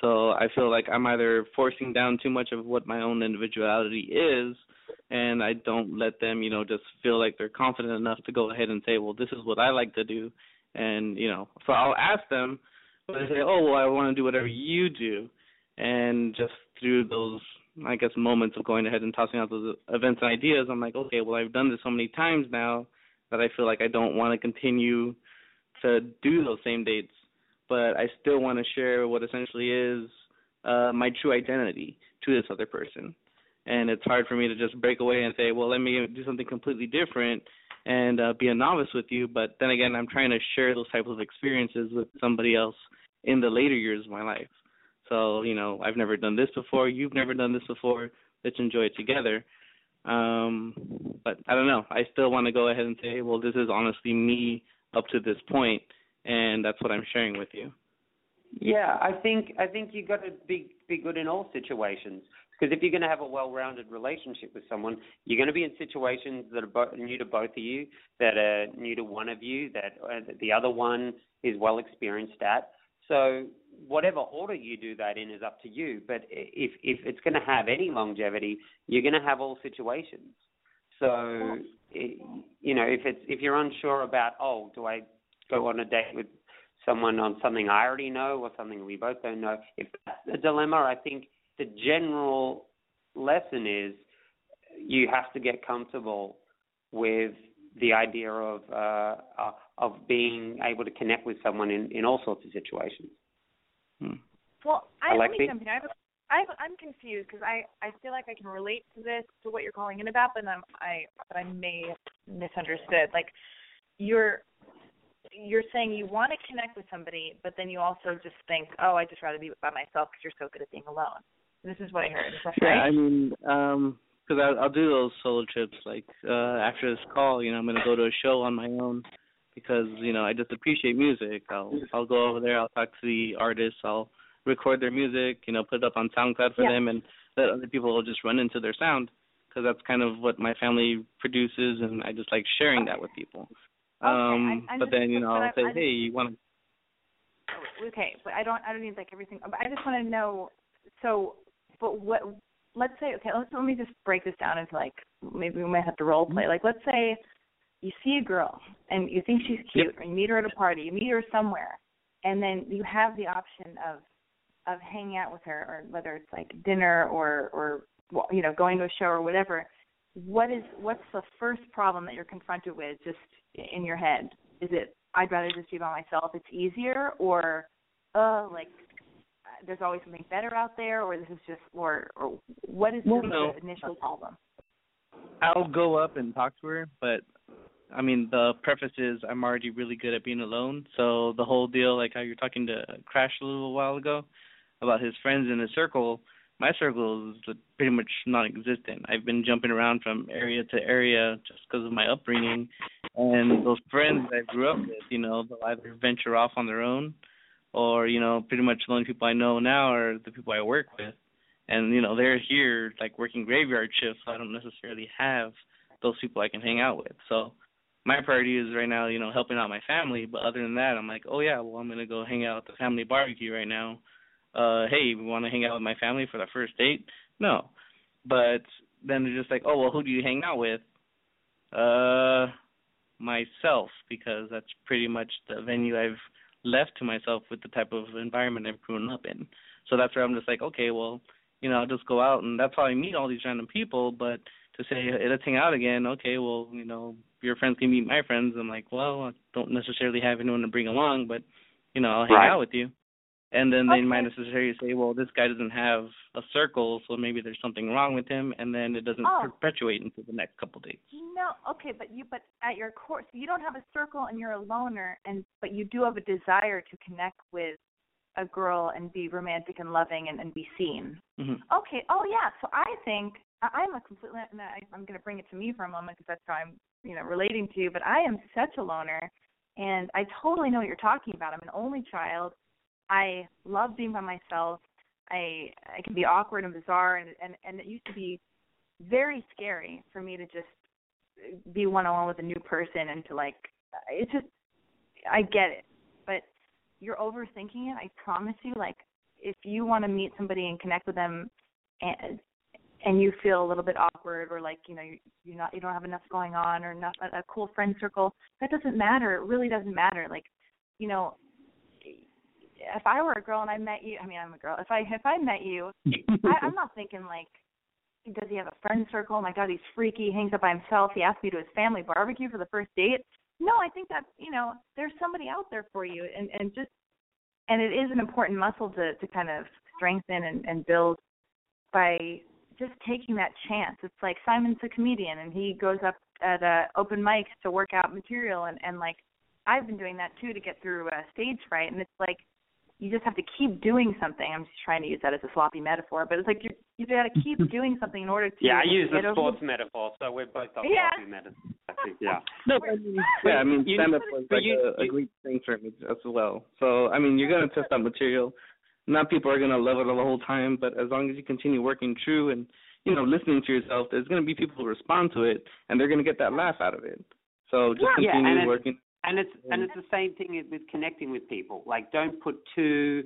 So I feel like I'm either forcing down too much of what my own individuality is, and I don't let them, you know, just feel like they're confident enough to go ahead and say, well, this is what I like to do, and you know, so I'll ask them, but they say, oh, well, I want to do whatever you do, and just through those I guess moments of going ahead and tossing out those events and ideas, I'm like, okay, well I've done this so many times now that I feel like I don't want to continue to do those same dates, but I still want to share what essentially is uh my true identity to this other person. And it's hard for me to just break away and say, well, let me do something completely different and uh, be a novice with you. But then again, I'm trying to share those types of experiences with somebody else in the later years of my life. So, you know, I've never done this before, you've never done this before, let's enjoy it together. Um but I don't know. I still want to go ahead and say, well, this is honestly me up to this point and that's what I'm sharing with you. Yeah, I think I think you got to be be good in all situations because if you're going to have a well-rounded relationship with someone, you're going to be in situations that are bo- new to both of you, that are new to one of you, that uh, that the other one is well experienced at. So whatever order you do that in is up to you. But if if it's going to have any longevity, you're going to have all situations. So it, you know if it's if you're unsure about oh do I go on a date with someone on something I already know or something we both don't know. If that's the dilemma, I think the general lesson is you have to get comfortable with the idea of uh, uh, of being able to connect with someone in, in all sorts of situations. Hmm. Well, I, let me Alexi? jump in. I have a, I have, I'm confused because I I feel like I can relate to this to what you're calling it about, but I'm, I but I may have misunderstood. Like you're you're saying you want to connect with somebody, but then you also just think, oh, I'd just rather be by myself because you're so good at being alone. This is what I heard. Is that Yeah, right? I mean, um, because I'll, I'll do those solo trips. Like uh after this call, you know, I'm gonna go to a show on my own because you know I just appreciate music. I'll I'll go over there. I'll talk to the artists. I'll record their music, you know, put it up on SoundCloud for Yeah. them, and let other people just run into their sound because that's kind of what my family produces, and I just like sharing that with people. Um, I- I but then you know, I'll say, I- hey, you want to okay, but I don't I don't need like everything. I just want to know. So, but what? Let's say okay. Let's let me just break this down into like maybe we might have to role play. Like let's say you see a girl and you think she's cute, or you meet her at a party, you meet her somewhere, and then you have the option of of hanging out with her, or whether it's like dinner or or you know going to a show or whatever. What is what's the first problem that you're confronted with just in your head? Is it I'd rather just be by myself. It's easier, or uh, like there's always something better out there, or this is just, or or what is Well, no. the initial problem? I'll go up and talk to her, but I mean the preface is I'm already really good at being alone. So the whole deal, like how you're talking to Crash a little while ago about his friends in his circle, my circle is pretty much non-existent. I've been jumping around from area to area just because of my upbringing, and those friends that I grew up with, you know, they'll either venture off on their own, or you know, pretty much the only people I know now are the people I work with and you know they're here like working graveyard shifts so i don't necessarily have those people i can hang out with so my priority is right now you know helping out my family but other than that i'm like oh yeah well i'm to go hang out at the family barbecue right now. Uh hey we want to hang out with my family for the first date? No. But then they're just like oh well who do you hang out with? Uh myself because that's pretty much the venue i've left to myself with the type of environment i've grown up in. So that's where i'm just like okay well you know, I'll just go out and that's how I meet all these random people. But to say hey, let's hang out again, okay, well, you know, your friends can meet my friends. I'm like, well, I don't necessarily have anyone to bring along, but you know, I'll hang Right. out with you. And then they Okay. might necessarily say, well, this guy doesn't have a circle, so maybe there's something wrong with him, and then it doesn't Oh. perpetuate into the next couple dates. No, okay, but you but at your core, so you don't have a circle and you're a loner, and but you do have a desire to connect with a girl and be romantic and loving and, and be seen. hmm Okay. Oh yeah. So I think I- I'm a completely. and I, I'm going to bring it to me for a moment because that's how I'm, you know, relating to you. But I am such a loner, and I totally know what you're talking about. I'm an only child. I love being by myself. I I can be awkward and bizarre, and and and it used to be very scary for me to just uh, be one on one with a new person and to like. Uh, it's just I get it, but you're overthinking it. I promise you. Like if you want to meet somebody and connect with them and and you feel a little bit awkward or like you know you you're not you don't have enough going on or enough a, a cool friend circle that doesn't matter. It really doesn't matter. Like you know if i were a girl and i met you i mean i'm a girl. If i if i met you *laughs* I, i'm not thinking like does he have a friend circle? Oh my god he's freaky. He hangs out by himself. He asked me to his family barbecue for the first date. No i think that you know there's somebody out there for you and and just and it is an important muscle to to kind of strengthen and, and build by just taking that chance. It's like Simon's a comedian and he goes up at uh, open mics to work out material and and like I've been doing that too to get through a stage fright and it's like you just have to keep doing something. I'm just trying to use that as a sloppy metaphor, but it's like you you got to keep *laughs* doing something in order to Yeah, I use the get over sports metaphor, so we're both off Yeah. sloppy metaphor. Yeah. *laughs* No, but I mean, *laughs* yeah, I mean, You- stand up was like you- a, a great thing for me as well. So, I mean, you're gonna test out material. Not people are gonna love it the whole time, but as long as you continue working true and you know listening to yourself, there's gonna be people who respond to it, and they're gonna get that laugh out of it. So just Yeah, continue and it's- working. And it's and it's the same thing with connecting with people. Like don't put too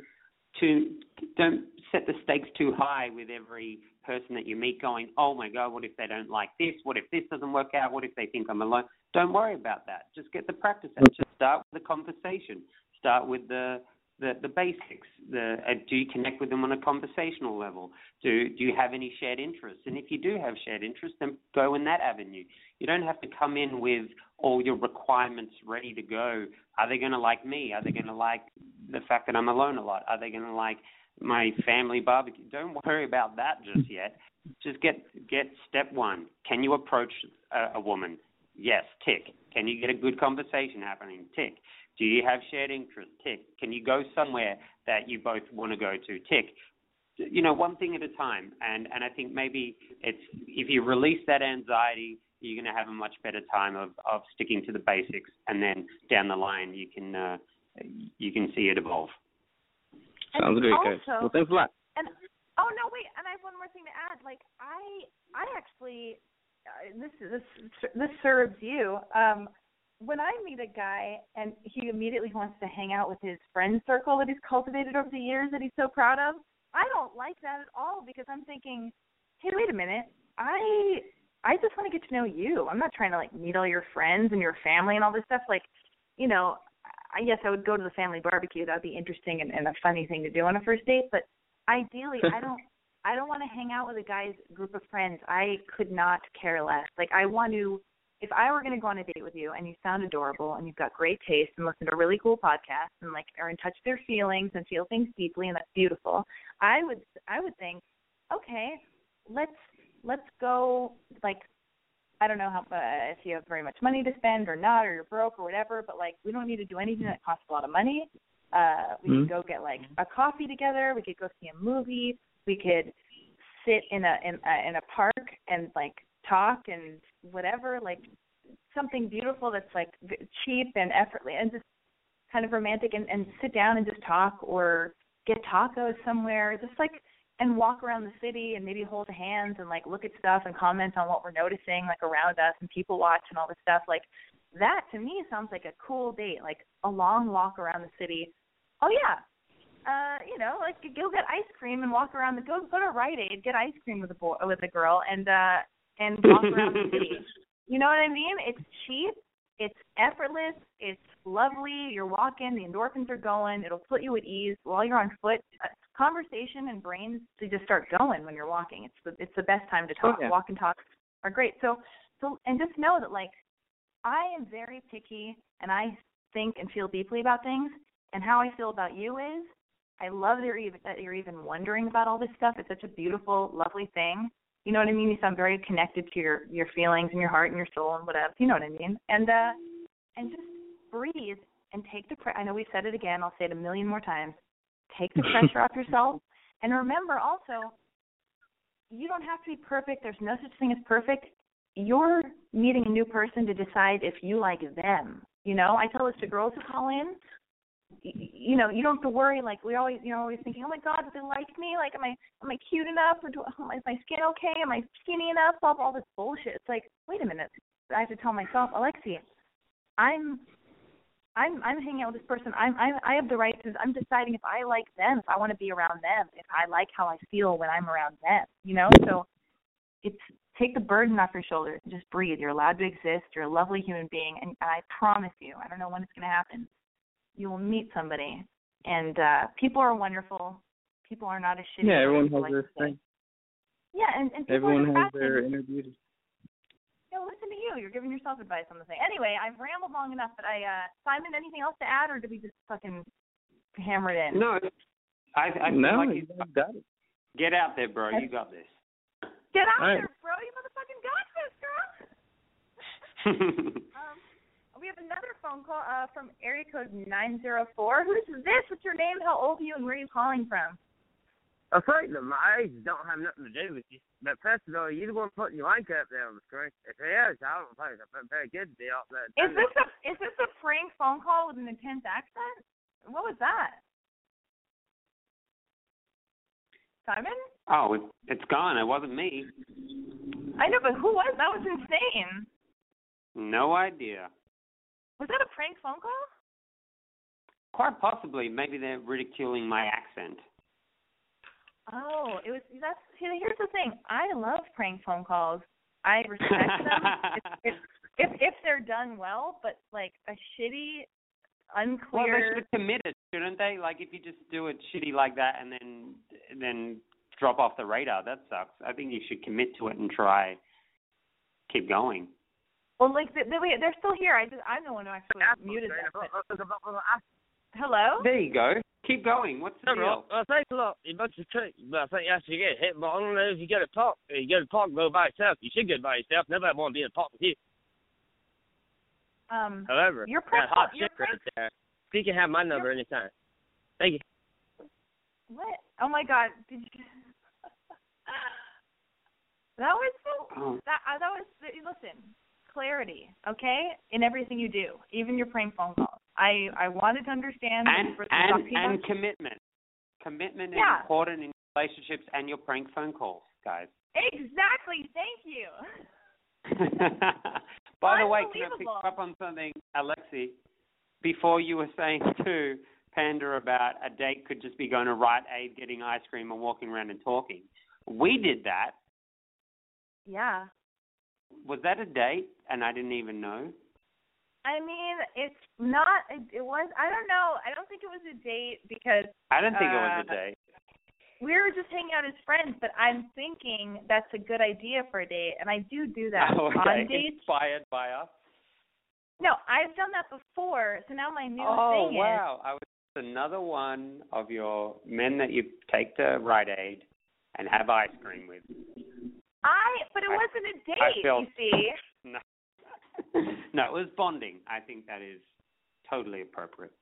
too don't set the stakes too high with every person that you meet going, Oh my god, what if they don't like this? What if this doesn't work out? What if they think I'm alone? Don't worry about that. Just get the practice and Just start with the conversation. Start with the the, the basics. The uh, do you connect with them on a conversational level? Do do you have any shared interests? And if you do have shared interests, then go in that avenue. You don't have to come in with all your requirements ready to go. Are they going to like me? Are they going to like the fact that I'm alone a lot? Are they going to like my family barbecue? Don't worry about that just yet. Just get get step one. Can you approach a, a woman? Yes, tick. Can you get a good conversation happening? Tick. Do you have shared interests? Tick. Can you go somewhere that you both want to go to? Tick. You know, one thing at a time. And and I think maybe it's if you release that anxiety, you're going to have a much better time of of sticking to the basics, and then down the line you can uh, you can see it evolve. Sounds great, guys. Well, thanks a lot. And oh no, wait, and I have one more thing to add. Like I, I actually, uh, this this this serves you. Um, when I meet a guy and he immediately wants to hang out with his friend circle that he's cultivated over the years that he's so proud of, I don't like that at all because I'm thinking, hey, wait a minute, I I just want to get to know you. I'm not trying to like meet all your friends and your family and all this stuff. Like, you know, I guess I would go to the family barbecue. That'd be interesting and, and a funny thing to do on a first date. But ideally, I don't. *laughs* I don't want to hang out with a guy's group of friends. I could not care less. Like I want to if I were going to go on a date with you and you sound adorable and you've got great taste and listen to a really cool podcast and like are in touch with their feelings and feel things deeply and that's beautiful, I would I would think, okay, let's let's go like I don't know how uh, if you have very much money to spend or not or you're broke or whatever, but like we don't need to do anything that costs a lot of money. Uh we Mhm. could go get like a coffee together, we could go see a movie, we could sit in a in a, in a park and like talk and whatever like something beautiful that's like cheap and effortless and just kind of romantic and and sit down and just talk or get tacos somewhere just like and walk around the city and maybe hold hands and like look at stuff and comment on what we're noticing like around us and people watch and all this stuff like that to me sounds like a cool date like a long walk around the city. Oh yeah. Uh, you know, like go get ice cream and walk around the go go to Rite Aid, get ice cream with a boy with a girl and uh and walk around the city. You know what I mean? It's cheap, it's effortless, it's lovely. You're walking, the endorphins are going. It'll put you at ease while you're on foot. Uh, conversation and brains they just start going when you're walking. It's the it's the best time to talk. Oh, yeah. Walk and talk are great. So so and just know that like I am very picky and I think and feel deeply about things. And how I feel about you is I love that you're even that you're even wondering about all this stuff. It's such a beautiful, lovely thing. You know what I mean? You sound very connected to your your feelings and your heart and your soul and whatever. You know what I mean? And uh and just breathe and take the pre- I know we've said it again. I'll say it a million more times. Take the *laughs* pressure off yourself. And remember also, you don't have to be perfect. There's no such thing as perfect. You're meeting a new person to decide if you like them. You know, I tell this to girls who call in you know, you don't have to worry. Like we always, you know, always thinking, oh my God, do they like me? Like, am I, am I cute enough? Or do, I- is my skin okay? Am I skinny enough? All, all this bullshit. It's like, wait a minute. I have to tell myself, Alexi, I'm, I'm, I'm hanging out with this person. I'm, I'm, I have the right to. I'm deciding if I like them, if I want to be around them, if I like how I feel when I'm around them. You know, so it's take the burden off your shoulders and just breathe. You're allowed to exist. You're a lovely human being, and, and I promise you, I don't know when it's going to happen you will meet somebody and uh people are wonderful people are not as shitty Yeah, everyone has like their thing. yeah and, and people Everyone are has their fascinated. inner beauty. yeah, listen to you you're giving yourself advice on the thing anyway i've rambled long enough but i uh simon anything else to add or did we just fucking hammer it in No, I I feel no, like you you got it. get out there, bro. You got this. get out All right. there bro you motherfucking got this girl *laughs* um we have another phone call uh from area code nine zero four who's this what's your name how old are you and where are you calling from I think that my age don't have nothing to do with you. But first of all, you're the one putting your link up there on the screen. If it is, I don't think it's very good to be out there. Is this a is this a prank phone call with an intense accent? What was that? Simon? oh, it, it's gone. It wasn't me. I know, but who was that? Was insane. No idea. Was that a prank phone call? Quite possibly, maybe they're ridiculing my accent. Oh, it was. That's see, here's the thing. I love prank phone calls. I respect them *laughs* if, if if they're done well, but like a shitty, unclear. Well, they should commit it, shouldn't they? Like if you just do it shitty like that and then and then drop off the radar, that sucks. I think you should commit to it and try keep going. Well, like they, they, they're still here. I just I'm the one who actually muted them. but- Hello. There you go. Keep going. What's the No, deal? well, thanks a lot. You bunch of tricks, but I think you actually get hit. But I don't know if you get a talk. If you get a talk, go by yourself. You should go by yourself. Nobody want to be in a talk with you. Um. However, Your that prank hot call- your chick right there. You can have my number anytime. Thank you. What? Oh my God! Did you? *laughs* that was so. Oh. That uh, that was. Listen, clarity, okay, in everything you do, even your prank phone calls. I I wanted to understand. And for- and talk to you and commitment. Commitment is Yeah. important in relationships and your prank phone calls, guys. Exactly. Thank you. *laughs* *laughs* By the way, can I pick up on something, Alexi? Before you were saying *laughs* to Panda about a date could just be going to Rite Aid, getting ice cream, and walking around and talking. We did that. Yeah. Was that a date? And I didn't even know. I mean, it's not. It, it was. I don't know. I don't think it was a date because I didn't think it was a Uh, date. we were just hanging out as friends. But I'm thinking that's a good idea for a date, and I do do that Oh, *laughs* okay. on dates. Inspired by us. No, I've done that before. So now my new thing is. oh wow! I was another one of your men that you take to Rite Aid and have ice cream with. I. But it I- wasn't a date. Felt- you see. *laughs* No, no, it was bonding. I think that is totally appropriate.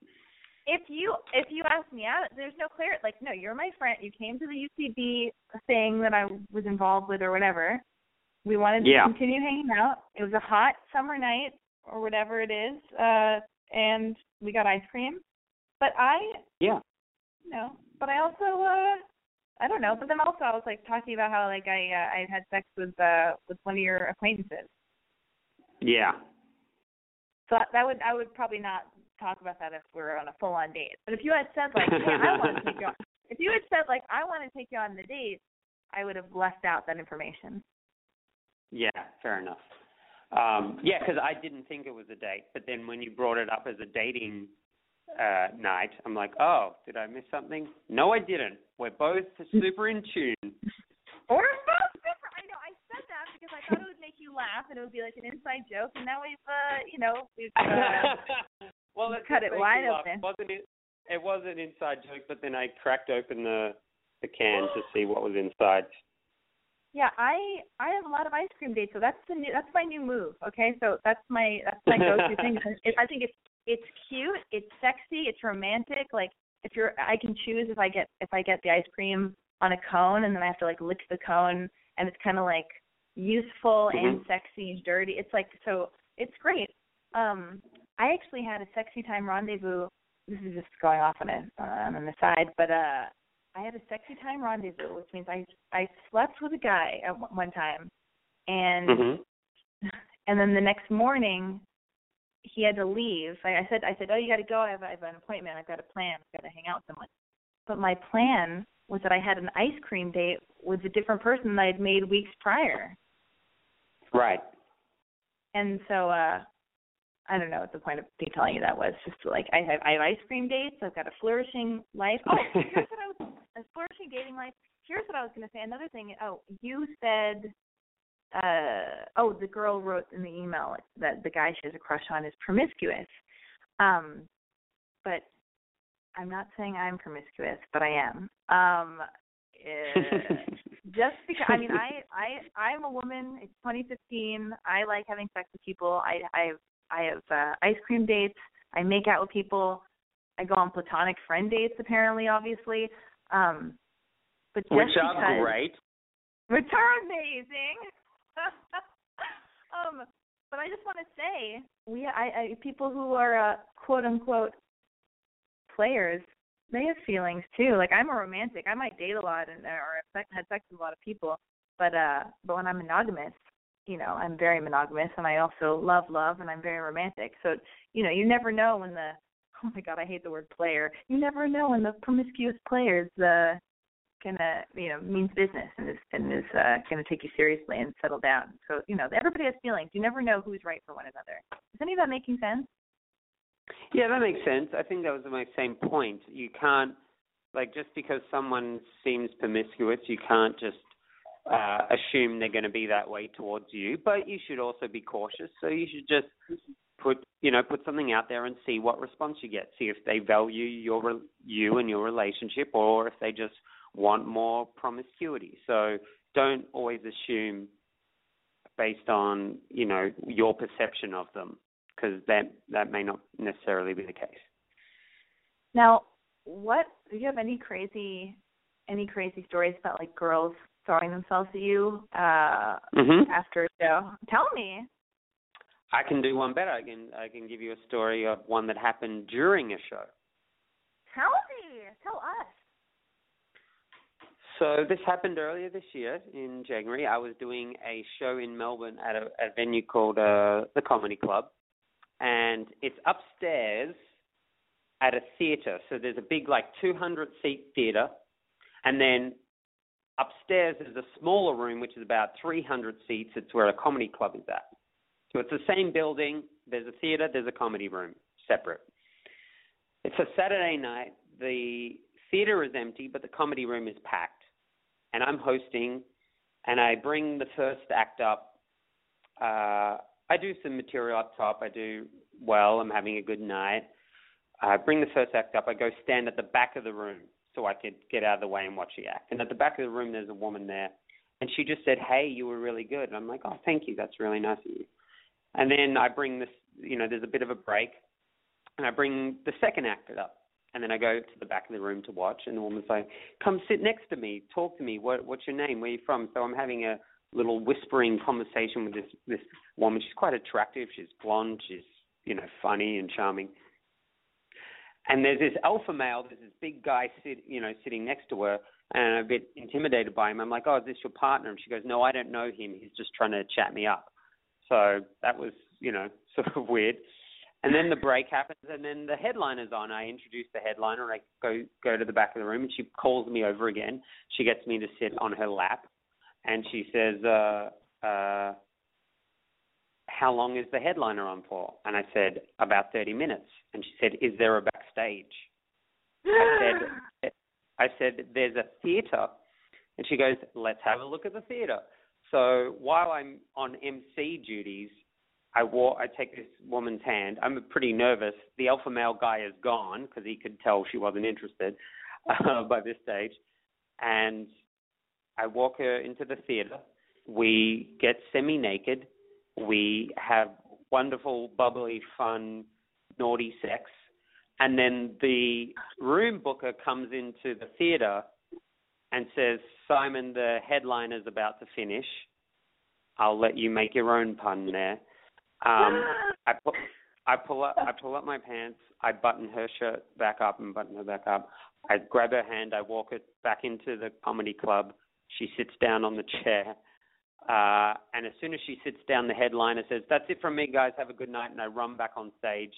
if you if you ask me out, there's no clear like no, you're my friend. You came to the UCB thing that I was involved with or whatever. We wanted Yeah. to continue hanging out. It was a hot summer night or whatever it is, uh, and we got ice cream. But I, Yeah. you know, but I also, uh, I don't know. But then also I was like talking about how like I uh, I had sex with uh with one of your acquaintances. Yeah. So that would I would probably not talk about that if we were on a full on date. But if you had said like, hey, I want to take you on, *laughs* if you had said like, I want to take you on the date, I would have left out that information. Yeah. Fair enough. Um, yeah, because I didn't think it was a date, but then when you brought it up as a dating uh, night, I'm like, oh, did I miss something? No, I didn't. We're both super in tune. Or both different. I know I said that because I thought it would make you laugh and it would be like an inside joke, and now we've uh, you know, we've uh, *laughs* well, it cut it wide open. Wasn't it? It was an inside joke, but then I cracked open the the can to see what was inside. Yeah, I I have a lot of ice cream dates, so that's the new that's my new move. Okay, so that's my that's my go-to thing. *laughs* I think it's it's cute, it's sexy, it's romantic. Like if you're, I can choose if I get if I get the ice cream on a cone, and then I have to like lick the cone, and it's kind of like youthful and sexy and dirty. It's like so it's great. Um, I actually had a sexy time rendezvous. This is just going off on a on an aside, but uh I had a sexy time rendezvous, which means I I slept with a guy at one one time, and Mm-hmm. *laughs* and then the next morning he had to leave. I, I said I said, oh, you got to go. I have, I have an appointment. I've got a plan. I've got to hang out with someone. But my plan was that I had an ice cream date with a different person that I had made weeks prior, Right. and so uh I don't know what the point of me telling you that was. Just like I have I have ice cream dates. I've got a flourishing life. *laughs* Oh, here's what I was a flourishing dating life. Here's what I was going to say. Another thing. Oh, you said. Uh oh, the girl wrote in the email that the guy she has a crush on is promiscuous. Um, but I'm not saying I'm promiscuous, but I am. Um, uh, just because I mean I I I'm a woman. It's 2015. I like having sex with people. I I have I have uh, ice cream dates. I make out with people. I go on platonic friend dates. Apparently, obviously. Um, but just Which because, are great. which are amazing. *laughs* um, but I just want to say, we I, I people who are uh, quote unquote players, they have feelings too. Like I'm a romantic. I might date a lot and or have sex, had sex with a lot of people, but uh, but when I'm monogamous, you know, I'm very monogamous, and I also love love, and I'm very romantic. So you know, you never know when the *laughs* oh my god, I hate the word player. You never know when the promiscuous players uh gonna you know means business and is and is uh gonna take you seriously and settle down. So you know, everybody has feelings. You never know who's right for one another. Is any of that making sense? Yeah, that makes sense. I think that was my same point. You can't, like, just because someone seems promiscuous, you can't just uh, assume they're going to be that way towards you. But you should also be cautious. So you should just put, you know, put something out there and see what response you get. See if they value your you and your relationship, or if they just want more promiscuity. So don't always assume based on you know your perception of them because that that may not necessarily be the case. Now, what do you have any crazy any crazy stories about like girls throwing themselves at you uh Mhm. after a show? Tell me. I can do one better. I can I can give you a story of one that happened during a show. Tell me. Tell us. So this happened earlier this year in January. I was doing a show in Melbourne at a, a venue called uh, the Comedy Club, and it's upstairs at a theatre. So there's a big like 200 seat theatre, and then upstairs is a smaller room which is about 300 seats. It's where a comedy club is at. So it's the same building. There's a theatre. There's a comedy room separate. It's a Saturday night. The theater is empty, but the comedy room is packed. And I'm hosting, and I bring the first act up. Uh, I do some material up top. I do well. I'm having a good night. I bring the first act up. I go stand at the back of the room so I could get out of the way and watch the act. And at the back of the room, there's a woman there, and she just said, "Hey, you were really good." And I'm like, "Oh, thank you. That's really nice of you." And then I bring this, you know, there's a bit of a break, and I bring the second act up, and then I go to the back of the room to watch, and the woman's like, "Come sit next to me, talk to me. What, what's your name? Where are you from?" So I'm having a little whispering conversation with this this woman. She's quite attractive. She's blonde. She's you know funny and charming. And there's this alpha male. There's this big guy sit you know sitting next to her, and I'm a bit intimidated by him. I'm like, "Oh, is this your partner?" And she goes, "No, I don't know him. He's just trying to chat me up." So that was you know *laughs* sort of weird. And then the break happens, and then the headliner's on. I introduce the headliner. I go go to the back of the room, and she calls me over again. She gets me to sit on her lap, and she says, uh, uh, "How long is the headliner on for?" And I said, "About 30 minutes." And she said, "Is there a backstage?" I said, *gasps* "I said there's a theater," and she goes, "Let's have a look at the theater." So while I'm on MC duties, I walk, I take this woman's hand. I'm pretty nervous. The alpha male guy is gone because he could tell she wasn't interested uh, *laughs* by this stage, and I walk her into the theater. We get semi-naked. We have wonderful, bubbly, fun, naughty sex, and then the room booker comes into the theater and says, "Simon, the headliner's about to finish. I'll let you make your own pun there." Um, *gasps* I pull, I pull up, I pull up my pants. I button her shirt back up and button her back up. I grab her hand. I walk her back into the comedy club. She sits down on the chair. Uh, and as soon as she sits down, the headliner says, "That's it from me, guys. Have a good night." And I run back on stage,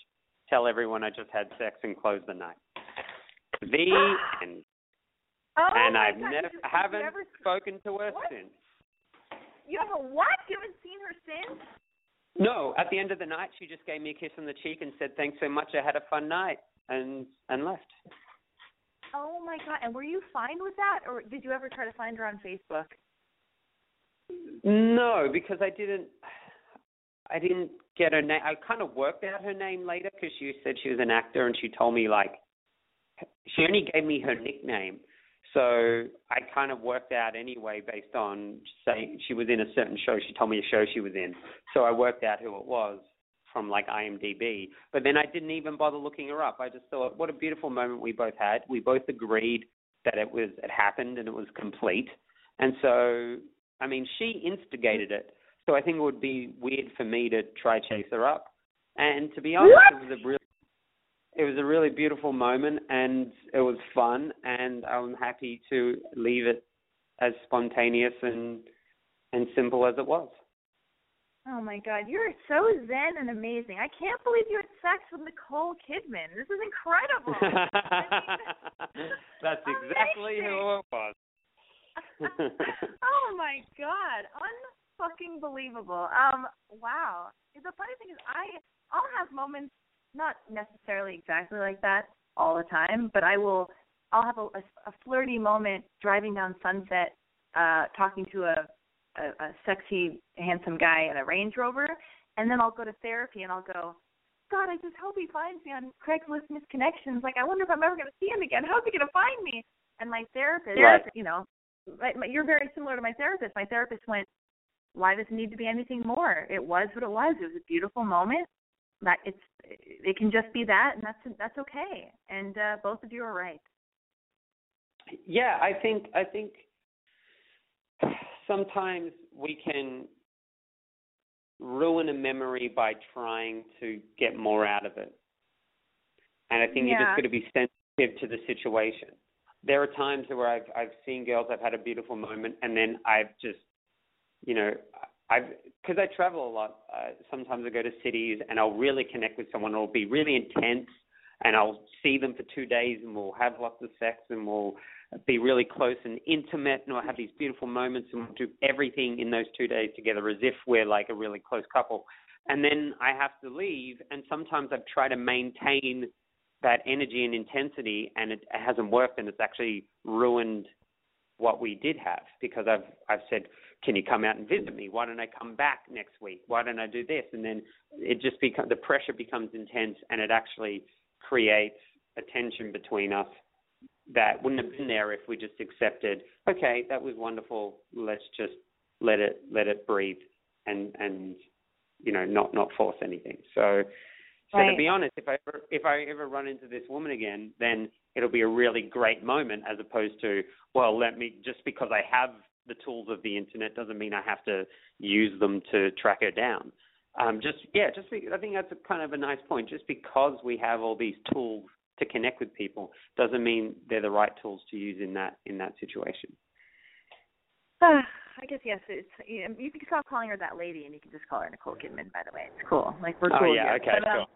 tell everyone I just had sex, and close the night. The *gasps* end. Oh and I've God, never haven't you ever, spoken to her What? since. You have a what? You haven't seen her since? No, at the end of the night, she just gave me a kiss on the cheek and said, "Thanks so much. I had a fun night," and and left. Oh my god! And were you fine with that, or did you ever try to find her on Facebook? No, because I didn't. I didn't get her name. I kind of worked out her name later because she said she was an actor, and she told me like she only gave me her nickname. So I kind of worked out anyway based on saying she was in a certain show. She told me a show she was in, so I worked out who it was from like IMDb. But then I didn't even bother looking her up. I just thought, what a beautiful moment we both had. We both agreed that it was it happened and it was complete. And so, I mean, she instigated it. So I think it would be weird for me to try chase her up. And to be honest, it was a real it was a really beautiful moment and it was fun and I'm happy to leave it as spontaneous and and simple as it was. Oh my god, you're so zen and amazing. I can't believe you had sex with Nicole Kidman. This is incredible. *laughs* *laughs* That's exactly who it was. *laughs* oh my god, unfucking believable. Um, wow. The funny thing is, I I'll have moments, not necessarily exactly like that all the time, but I will. I'll have a, a, a flirty moment driving down Sunset, uh, talking to a, a a sexy, handsome guy in a Range Rover, and then I'll go to therapy and I'll go. God, I just hope he finds me on Craigslist Missed Connections. Like, I wonder if I'm ever going to see him again. How's he going to find me? And my therapist, Right. you know, my, my, you're very similar to my therapist. My therapist went, "Why does it need to be anything more? It was what it was. It was a beautiful moment. That it's it can just be that, and that's that's okay. And uh, both of you are right. Yeah, I think I think sometimes we can ruin a memory by trying to get more out of it. And I think you're just going to be sensitive to the situation. there are times where I've I've seen girls, I've had a beautiful moment, and then I've just, you know, I've because I travel a lot. Uh, sometimes I go to cities and I'll really connect with someone. It'll be really intense, and I'll see them for two days, and we'll have lots of sex, and we'll be really close and intimate, and we'll have these beautiful moments, and we'll do everything in those two days together as if we're like a really close couple. And then I have to leave, and sometimes I've tried to maintain that energy and intensity, and it, it hasn't worked, and it's actually ruined what we did have because I've I've said, can you come out and visit me? Why don't I come back next week? Why don't I do this? And then it just becomes the pressure becomes intense, and it actually creates a tension between us that wouldn't have been there if we just accepted. Okay, that was wonderful. Let's just let it let it breathe and and you know not not force anything. So so Right. to be honest, if I ever, if I ever run into this woman again, then it'll be a really great moment, as opposed to well, let me just because I have the tools of the internet doesn't mean I have to use them to track her down. Um, just yeah, just be, I think that's a kind of a nice point. Just because we have all these tools to connect with people doesn't mean they're the right tools to use in that in that situation. *sighs* I guess yes. It's you, know, you can stop calling her that lady, and you can just call her Nicole Kidman. By the way, it's cool. Like we're oh cool yeah, here. okay, but, um,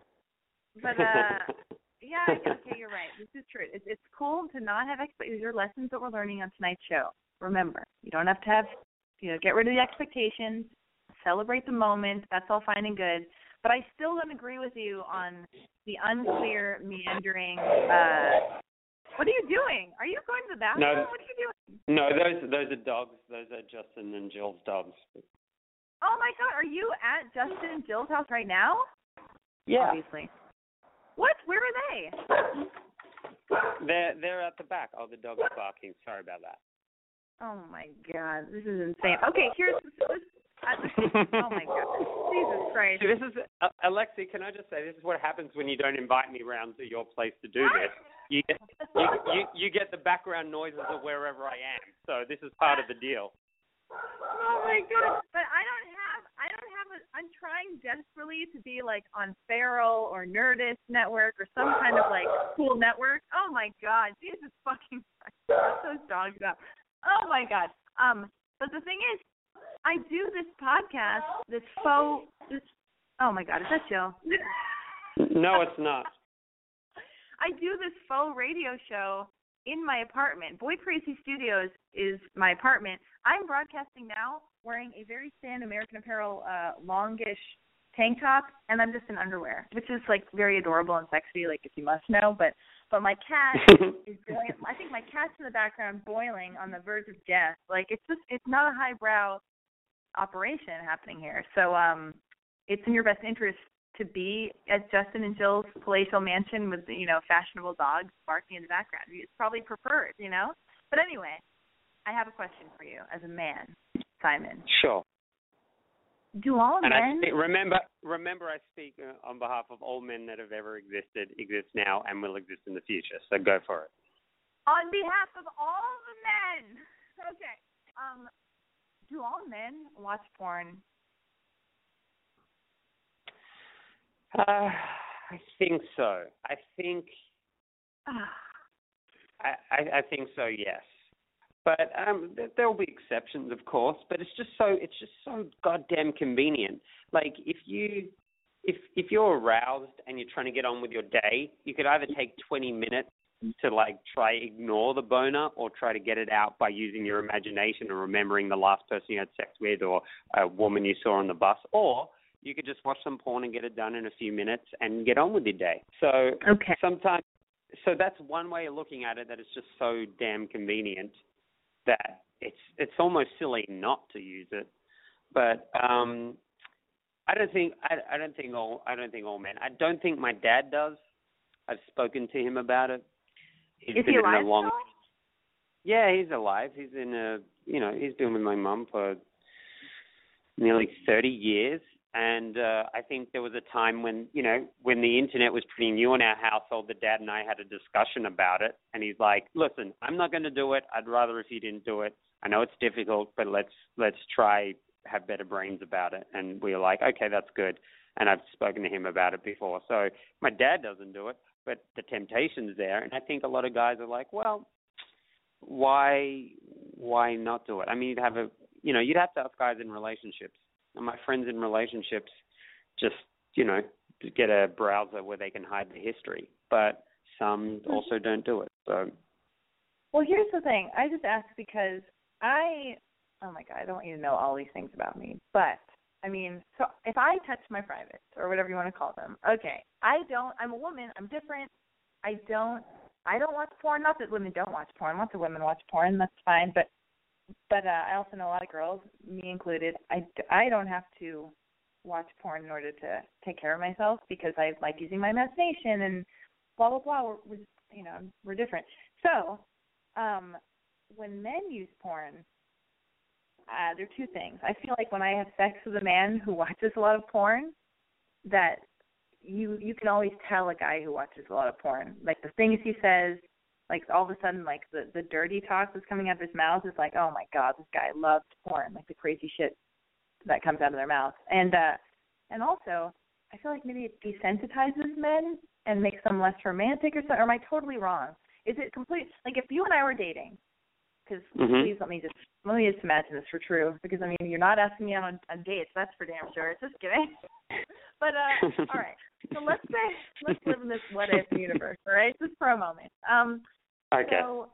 sure. But uh, yeah, okay, you're right. This is true. It's it's cool to not have expectations. These are lessons that we're learning on tonight's show. Remember, you don't have to have, you know, get rid of the expectations. Celebrate the moment. That's all fine and good. But I still don't agree with you on the unclear, meandering. uh What are you doing? Are you going to the bathroom? No. What are you doing? No, those those are dogs. Those are Justin and Jill's dogs. Oh my God, are you at Justin and Jill's house right now? Yeah, Obviously. What? Where are they? they're they're at the back. Oh, the dog is barking. Sorry about that. Oh my God, this is insane. Okay, here's. Uh, oh my God, Jesus Christ. This is uh, Alexi. Can I just say this is what happens when you don't invite me round to your place to do this. You get you, you you get the background noises of wherever I am. So this is part of the deal. Oh my god! But I don't have. I don't have. A, I'm trying desperately to be like on Earwolf or Nerdist network or some kind of like cool network. Oh my God! Jesus fucking Christ! Shut those dogs up. Oh my God. Um. But the thing is, I do this podcast, this faux, this. Oh my God! Is that Jill? *laughs* No, it's not. *laughs* I do this faux radio show in my apartment. Boy Crazy Studios is my apartment. I'm broadcasting now wearing a very thin American Apparel uh longish tank top and I'm just in underwear, which is like very adorable and sexy, like if you must know. But but my cat *laughs* is boiling I think my cat's in the background boiling on the verge of death. Like it's just it's not a highbrow operation happening here. So um it's in your best interest to be at Justin and Jill's palatial mansion with you know fashionable dogs barking in the background. It's probably preferred, you know. But anyway, I have a question for you as a man, Simon. Sure. Do all And men? speak, remember, remember, I speak uh, on behalf of all men that have ever existed, exist now, and will exist in the future. So go for it. On behalf of all the men. *laughs* Okay. Um, do all men watch porn? Uh, I think so. I think *sighs* I, I, I think so. Yes, but um, th- there will be exceptions, of course. But it's just so it's just so goddamn convenient. Like if you if if you're aroused and you're trying to get on with your day, you could either take 20 minutes to like try ignore the boner or try to get it out by using your imagination and remembering the last person you had sex with or a woman you saw on the bus or you could just watch some porn and get it done in a few minutes and get on with your day. So okay. sometimes so that's one way of looking at it that it's just so damn convenient that it's it's almost silly not to use it. But um i don't think i i don't think all i don't think all men i don't think my dad does. I've spoken to him about it. He's Is been he in alive a long still? yeah he's alive. He's in a you know he's been with my mum for nearly 30 years and uh, I think there was a time when you know when the internet was pretty new in our household. The dad and I had a discussion about it, and he's like, "Listen, I'm not going to do it. I'd rather if you didn't do it. I know it's difficult, but let's let's try have better brains about it." And we were like, "Okay, that's good." And I've spoken to him about it before. So my dad doesn't do it, but the temptation's there, and I think a lot of guys are like, "Well, why why not do it? I mean, you'd have a you know you'd have to ask guys in relationships. And my friends in relationships just you know get a browser where they can hide the history, but some Mm-hmm. also don't do it. So Well, here's the thing. I just asked because I, oh my god, I don't want you to know all these things about me, but I mean, so if I touch my privates or whatever you want to call them, okay, I don't. I'm a woman. I'm different. I don't. I don't watch porn. Not that women don't watch porn. Lots of women watch porn. That's fine. But but uh, I also know a lot of girls, me included. I I don't have to watch porn in order to take care of myself because I like using my imagination and blah blah blah. We're, we're you know we're different. So um when men use porn, uh, there are two things. I feel like when I have sex with a man who watches a lot of porn, that you you can always tell a guy who watches a lot of porn. Like the things he says, like all of a sudden, like the the dirty talk that's coming out of his mouth is like, oh my god, this guy loves porn. Like the crazy shit that comes out of their mouth. And uh and also, I feel like maybe it desensitizes men and makes them less romantic or something. Or am I totally wrong? Is it complete? Like if you and I were dating, because Mhm. please let me just let me just imagine this for true. Because I mean, you're not asking me out on, on dates. That's for damn sure. It's just kidding. *laughs* but uh, all right. So let's say let's live in this what if universe, all right? Just for a moment. Um, okay. so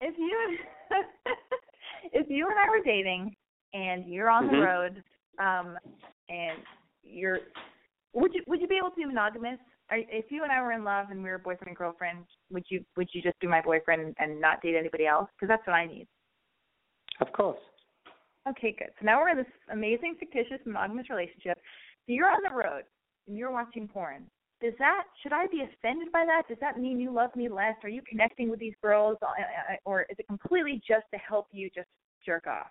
if you *laughs* if you and I were dating and you're on the Mhm. road, um, and you're would you would you be able to be monogamous? Are, if you and I were in love and we were boyfriend and girlfriend, would you would you just be my boyfriend and not date anybody else? Because that's what I need. Of course. Okay, good. So now we're in this amazing fictitious monogamous relationship. So you're on the road and you're watching porn. Does that should I be offended by that? Does that mean you love me less? Are you connecting with these girls, uh, uh, or is it completely just to help you just jerk off?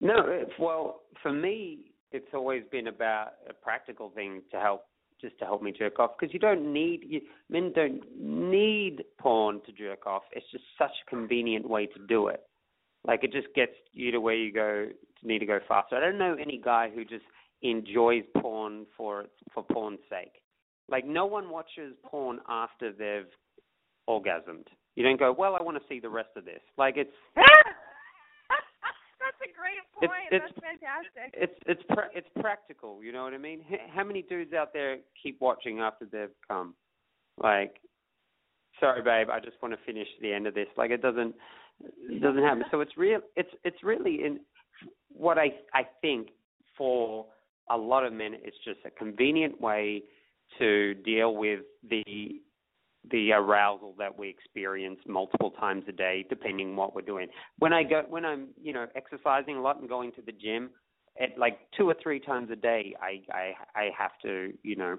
No, it's, well, for me, it's always been about a practical thing to help, just to help me jerk off. Because you don't need, you, men don't need porn to jerk off. It's just such a convenient way to do it. Like it just gets you to where you go, need to go faster. I don't know any guy who just enjoys porn for for porn's sake. Like no one watches porn after they've orgasmed. You don't go, well, I want to see the rest of this. Like it's *laughs* That's a great It's- point. it's- That's fantastic. it's it's pra- it's practical. You know what I mean? How many dudes out there keep watching after they've come? Like, sorry, babe, I just want to finish the end of this. Like, it doesn't it doesn't happen. So it's real. It's it's really in what I I think for a lot of men, it's just a convenient way to deal with the the arousal that we experience multiple times a day, depending what we're doing. When I go, when I'm, you know, exercising a lot and going to the gym, at like two or three times a day, I I I have to, you know,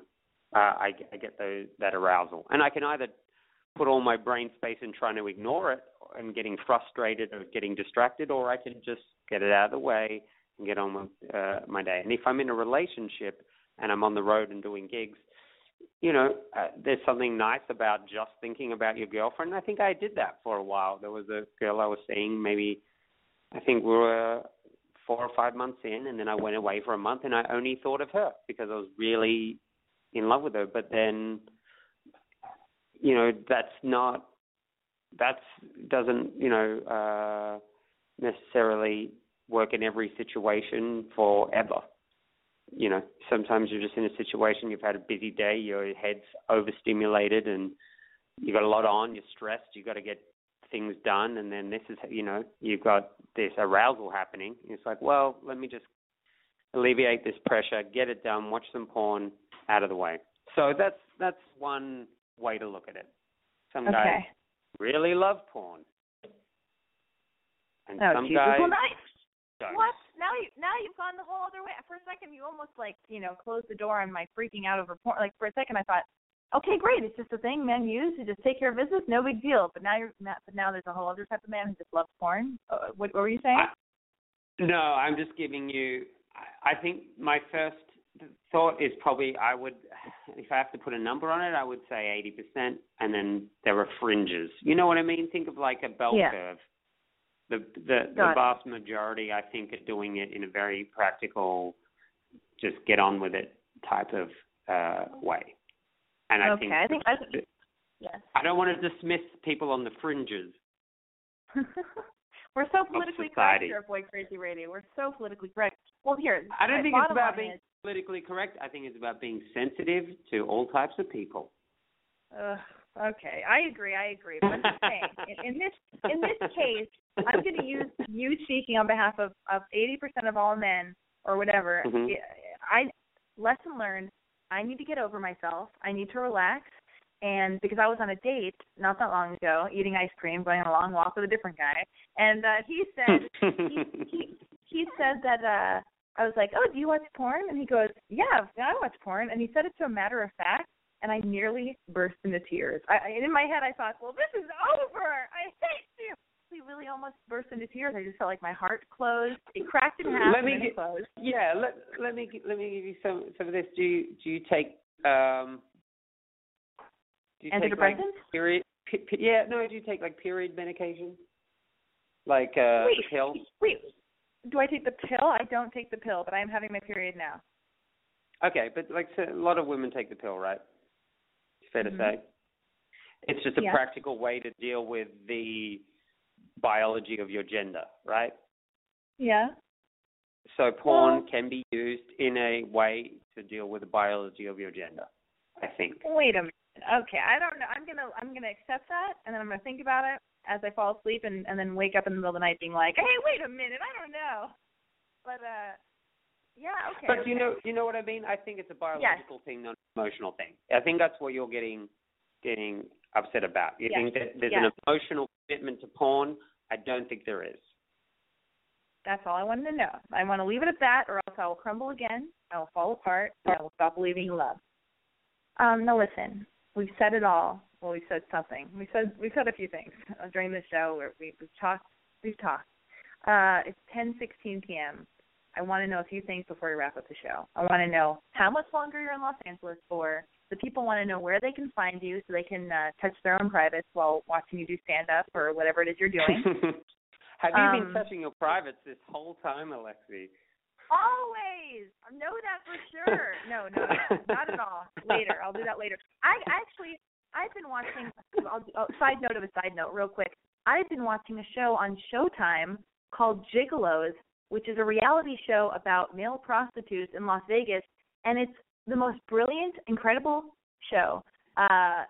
uh, I I get those that arousal, and I can either put all my brain space in trying to ignore it and getting frustrated or getting distracted, or I can just get it out of the way and get on with uh, my day. And if I'm in a relationship and I'm on the road and doing gigs, you know, uh, there's something nice about just thinking about your girlfriend. I think I did that for a while. There was a girl I was seeing, maybe I think we were four or five months in, and then I went away for a month, and I only thought of her because I was really in love with her. But then, you know, that's not that's doesn't you know uh, necessarily work in every situation forever you know, sometimes you're just in a situation, you've had a busy day, your head's overstimulated and you've got a lot on, you're stressed, you've got to get things done, and then this is, you know, you've got this arousal happening. It's like, well, let me just alleviate this pressure, get it done, watch some porn, out of the way. So that's that's one way to look at it. Some guys really love porn, and Oh, some Jesus. guys What? Now you now you've gone the whole other way. For a second, you almost like you know closed the door on my freaking out over porn. Like for a second, I thought, okay, great, it's just a thing men use to just take care of business, no big deal. But now you're but now there's a whole other type of man who just loves porn. Uh, what, what were you saying? No, I'm just giving you. I I think my first thought is probably I would, if I have to put a number on it, I would say 80%, and then there are fringes. You know what I mean? Think of like a bell Yeah. curve. The the, the vast majority, I think, are doing it in a very practical, just get on with it type of uh way. And I okay, think I think I think Yes. I don't want to dismiss people on the fringes. *laughs* We're so politically correct here at Boy Crazy Radio. We're so politically correct. Well, here. I don't think it's about being is- politically correct. I think it's about being sensitive to all types of people. Ugh, okay, I agree. I agree. But I'm just saying, in, in this in this *laughs* case, I'm going to use *laughs* you speaking on behalf of of 80% of all men or whatever. Mhm. I lesson learned. I need to get over myself. I need to relax. And because I was on a date not that long ago, eating ice cream, going on a long walk with a different guy, and uh, he said he, he he said that uh I was like, "Oh, do you watch porn?" And he goes, "Yeah, yeah, I watch porn." And he said it to a matter of fact, and I nearly burst into tears. I, I in my head I thought, "Well, this is over. I hate you." Really almost burst into tears. I just felt like my heart closed. It cracked in half Let me get- closed. Yeah, let let me let me give you some some of this. Do you do you take um do you take like period? Yeah, no. Do you take like period medication? Like uh Wait. the pill? Wait, do I take the pill? I don't take the pill, but I am having my period now. Okay, but like so a lot of women take the pill, right? It's fair Mhm. to say. It's just a Yeah. practical way to deal with the biology of your gender, right? Yeah. So porn Well- can be used in a way to deal with the biology of your gender. I think. Wait a minute. Okay, I don't know. I'm gonna I'm gonna accept that, and then I'm gonna think about it as I fall asleep, and and then wake up in the middle of the night being like, hey, wait a minute, I don't know. But uh, yeah, okay. But you know, you know what I mean. I think it's a biological thing, not an emotional thing. I think that's what you're getting getting upset about. You Yes. think that there's Yes. an emotional commitment to porn. I don't think there is. That's all I wanted to know. I want to leave it at that, or else I will crumble again. I will fall apart. I will stop believing in love. Um, now listen, we've said it all. Well, we said something. We said we said a few things uh, during the show. Where we, we've talked. We've talked. Uh, it's 10:16 p.m. I want to know a few things before we wrap up the show. I want to know how much longer you're in Los Angeles for. The people want to know where they can find you so they can uh, touch their own privates while watching you do stand up or whatever it is you're doing. *laughs* Have you Um, been touching your privates this whole time, Alexi? Always. I know that for sure. No, no, no, not at all. Later, I'll do that later. I actually, I've been watching. I'll, oh, side note of a side note, real quick. I've been watching a show on Showtime called Gigolos, which is a reality show about male prostitutes in Las Vegas, and it's the most brilliant, incredible show. Uh,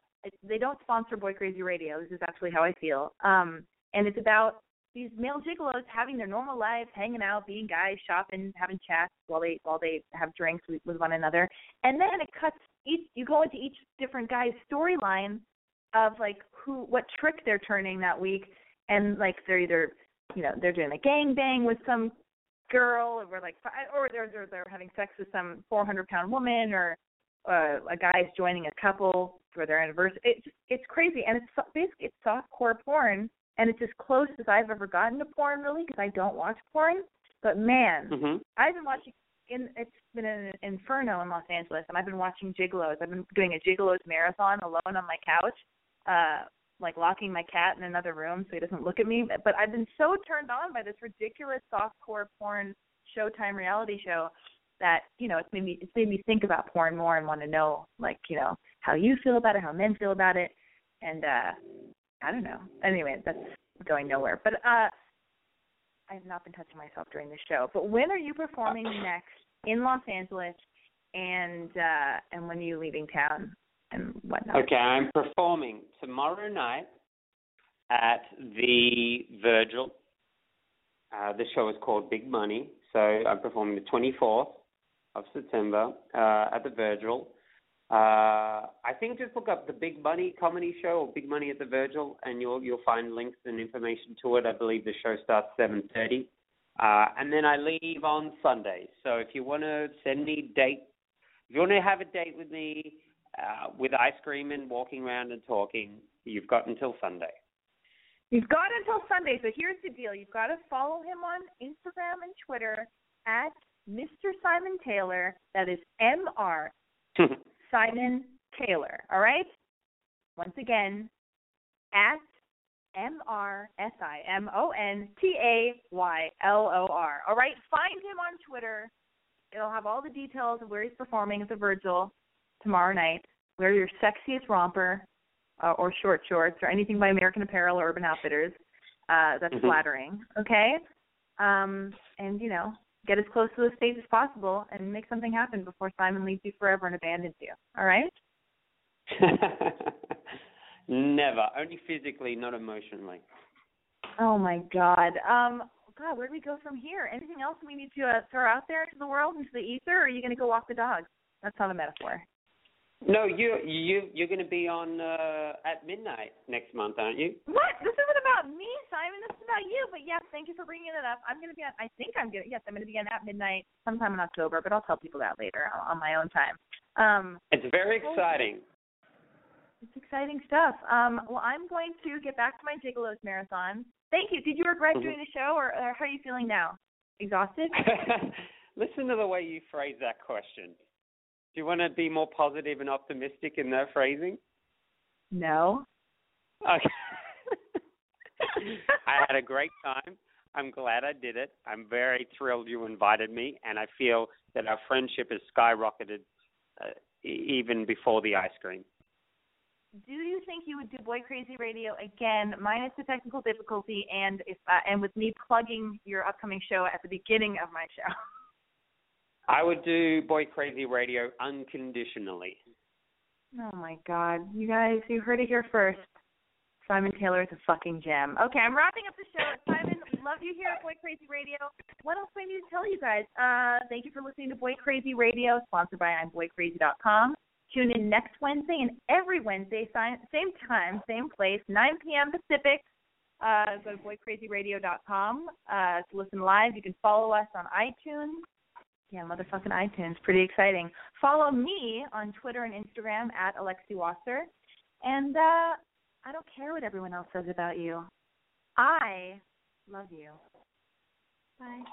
they don't sponsor Boy Crazy Radio. This is actually how I feel. Um, and it's about these male gigolos having their normal lives, hanging out, being guys, shopping, having chats while they while they have drinks with, with one another. And then it cuts each you go into each different guy's storyline of like who what trick they're turning that week and like they're either you know, they're doing a gang bang with some girl or like or they're they're, they're having sex with some 400 pound woman or uh, a guy's joining a couple for their anniversary. It's it's crazy, and it's so- basically it's soft core porn, and it's as close as I've ever gotten to porn, really, because I don't watch porn. But man, Mhm. I've been watching. In, it's been an inferno in Los Angeles, and I've been watching gigolos. I've been doing a gigolos marathon alone on my couch, uh, like locking my cat in another room so he doesn't look at me. But, I've been so turned on by this ridiculous softcore porn Showtime reality show that you know it's made me it's made me think about porn more and want to know like you know how you feel about it, how men feel about it, and uh I don't know. Anyway, that's going nowhere. But uh I have not been touching myself during the show. But when are you performing next in Los Angeles and uh and when are you leaving town and whatnot? Okay, I'm performing tomorrow night at the Virgil. Uh, the show is called Big Money. So I'm performing the 24th of September uh, at the Virgil. Uh, I think just look up the Big Money comedy show or Big Money at the Virgil, and you'll you'll find links and information to it. I believe the show starts 7:30, uh, and then I leave on Sunday. So if you want to send me date, if you want to have a date with me uh, with ice cream and walking around and talking, you've got until Sunday. You've got until Sunday. So here's the deal. You've got to follow him on Instagram and Twitter at Mr. Simon Taylor. That is M R *laughs* Simon Taylor. All right? Once again, at M R S I M O N T A Y L O R. All right? Find him on Twitter. It'll have all the details of where he's performing at the Virgil tomorrow night. Wear your sexiest romper uh, or short shorts or anything by American Apparel or Urban Outfitters, uh, that's Mhm. flattering. Okay, um, and you know, get as close to the stage as possible and make something happen before Simon leaves you forever and abandons you. All right? *laughs* Never. Only physically, not emotionally. Oh my God. Um, God, where do we go from here? Anything else we need to uh, throw out there into the world, into the ether, or are you going to go walk the dog? That's not a metaphor. No, you you you're going to be on uh, at midnight next month, aren't you? What? This isn't about me, Simon. This is about you. But yes, thank you for bringing it up. I'm going to be on. I think I'm going to. Yes, I'm going to be on at midnight sometime in October. But I'll tell people that later on, my own time. Um, It's very exciting. it's exciting stuff. Um, well, I'm going to get back to my Gigolos marathon. Thank you. Did you regret Mhm. doing the show, or, or how are you feeling now? Exhausted? *laughs* Listen to the way you phrase that question. Do you want to be more positive and optimistic in that phrasing? No. Okay. *laughs* I had a great time. I'm glad I did it. I'm very thrilled you invited me, and I feel that our friendship has skyrocketed uh, even before the ice cream. Do you think you would do Boy Crazy Radio again, minus the technical difficulty, and if uh, and with me plugging your upcoming show at the beginning of my show? *laughs* I would do Boy Crazy Radio unconditionally. Oh my God, you guys, you heard it here first. Simon Taylor is a fucking gem. Okay, I'm wrapping up the show. Simon, love you here at Boy Crazy Radio. What else do I need to tell you guys? Uh, thank you for listening to Boy Crazy Radio, sponsored by I'mBoyCrazy.com. Tune in next Wednesday and every Wednesday, same time, same place, 9 p.m. Pacific. Uh, go to boycrazyradio.com uh, to listen live. You can follow us on iTunes. Yeah, motherfucking iTunes. Pretty exciting. Follow me on Twitter and Instagram at Alexi Wasser. And uh, I don't care what everyone else says about you. I love you. Bye.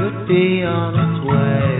Could be on its way.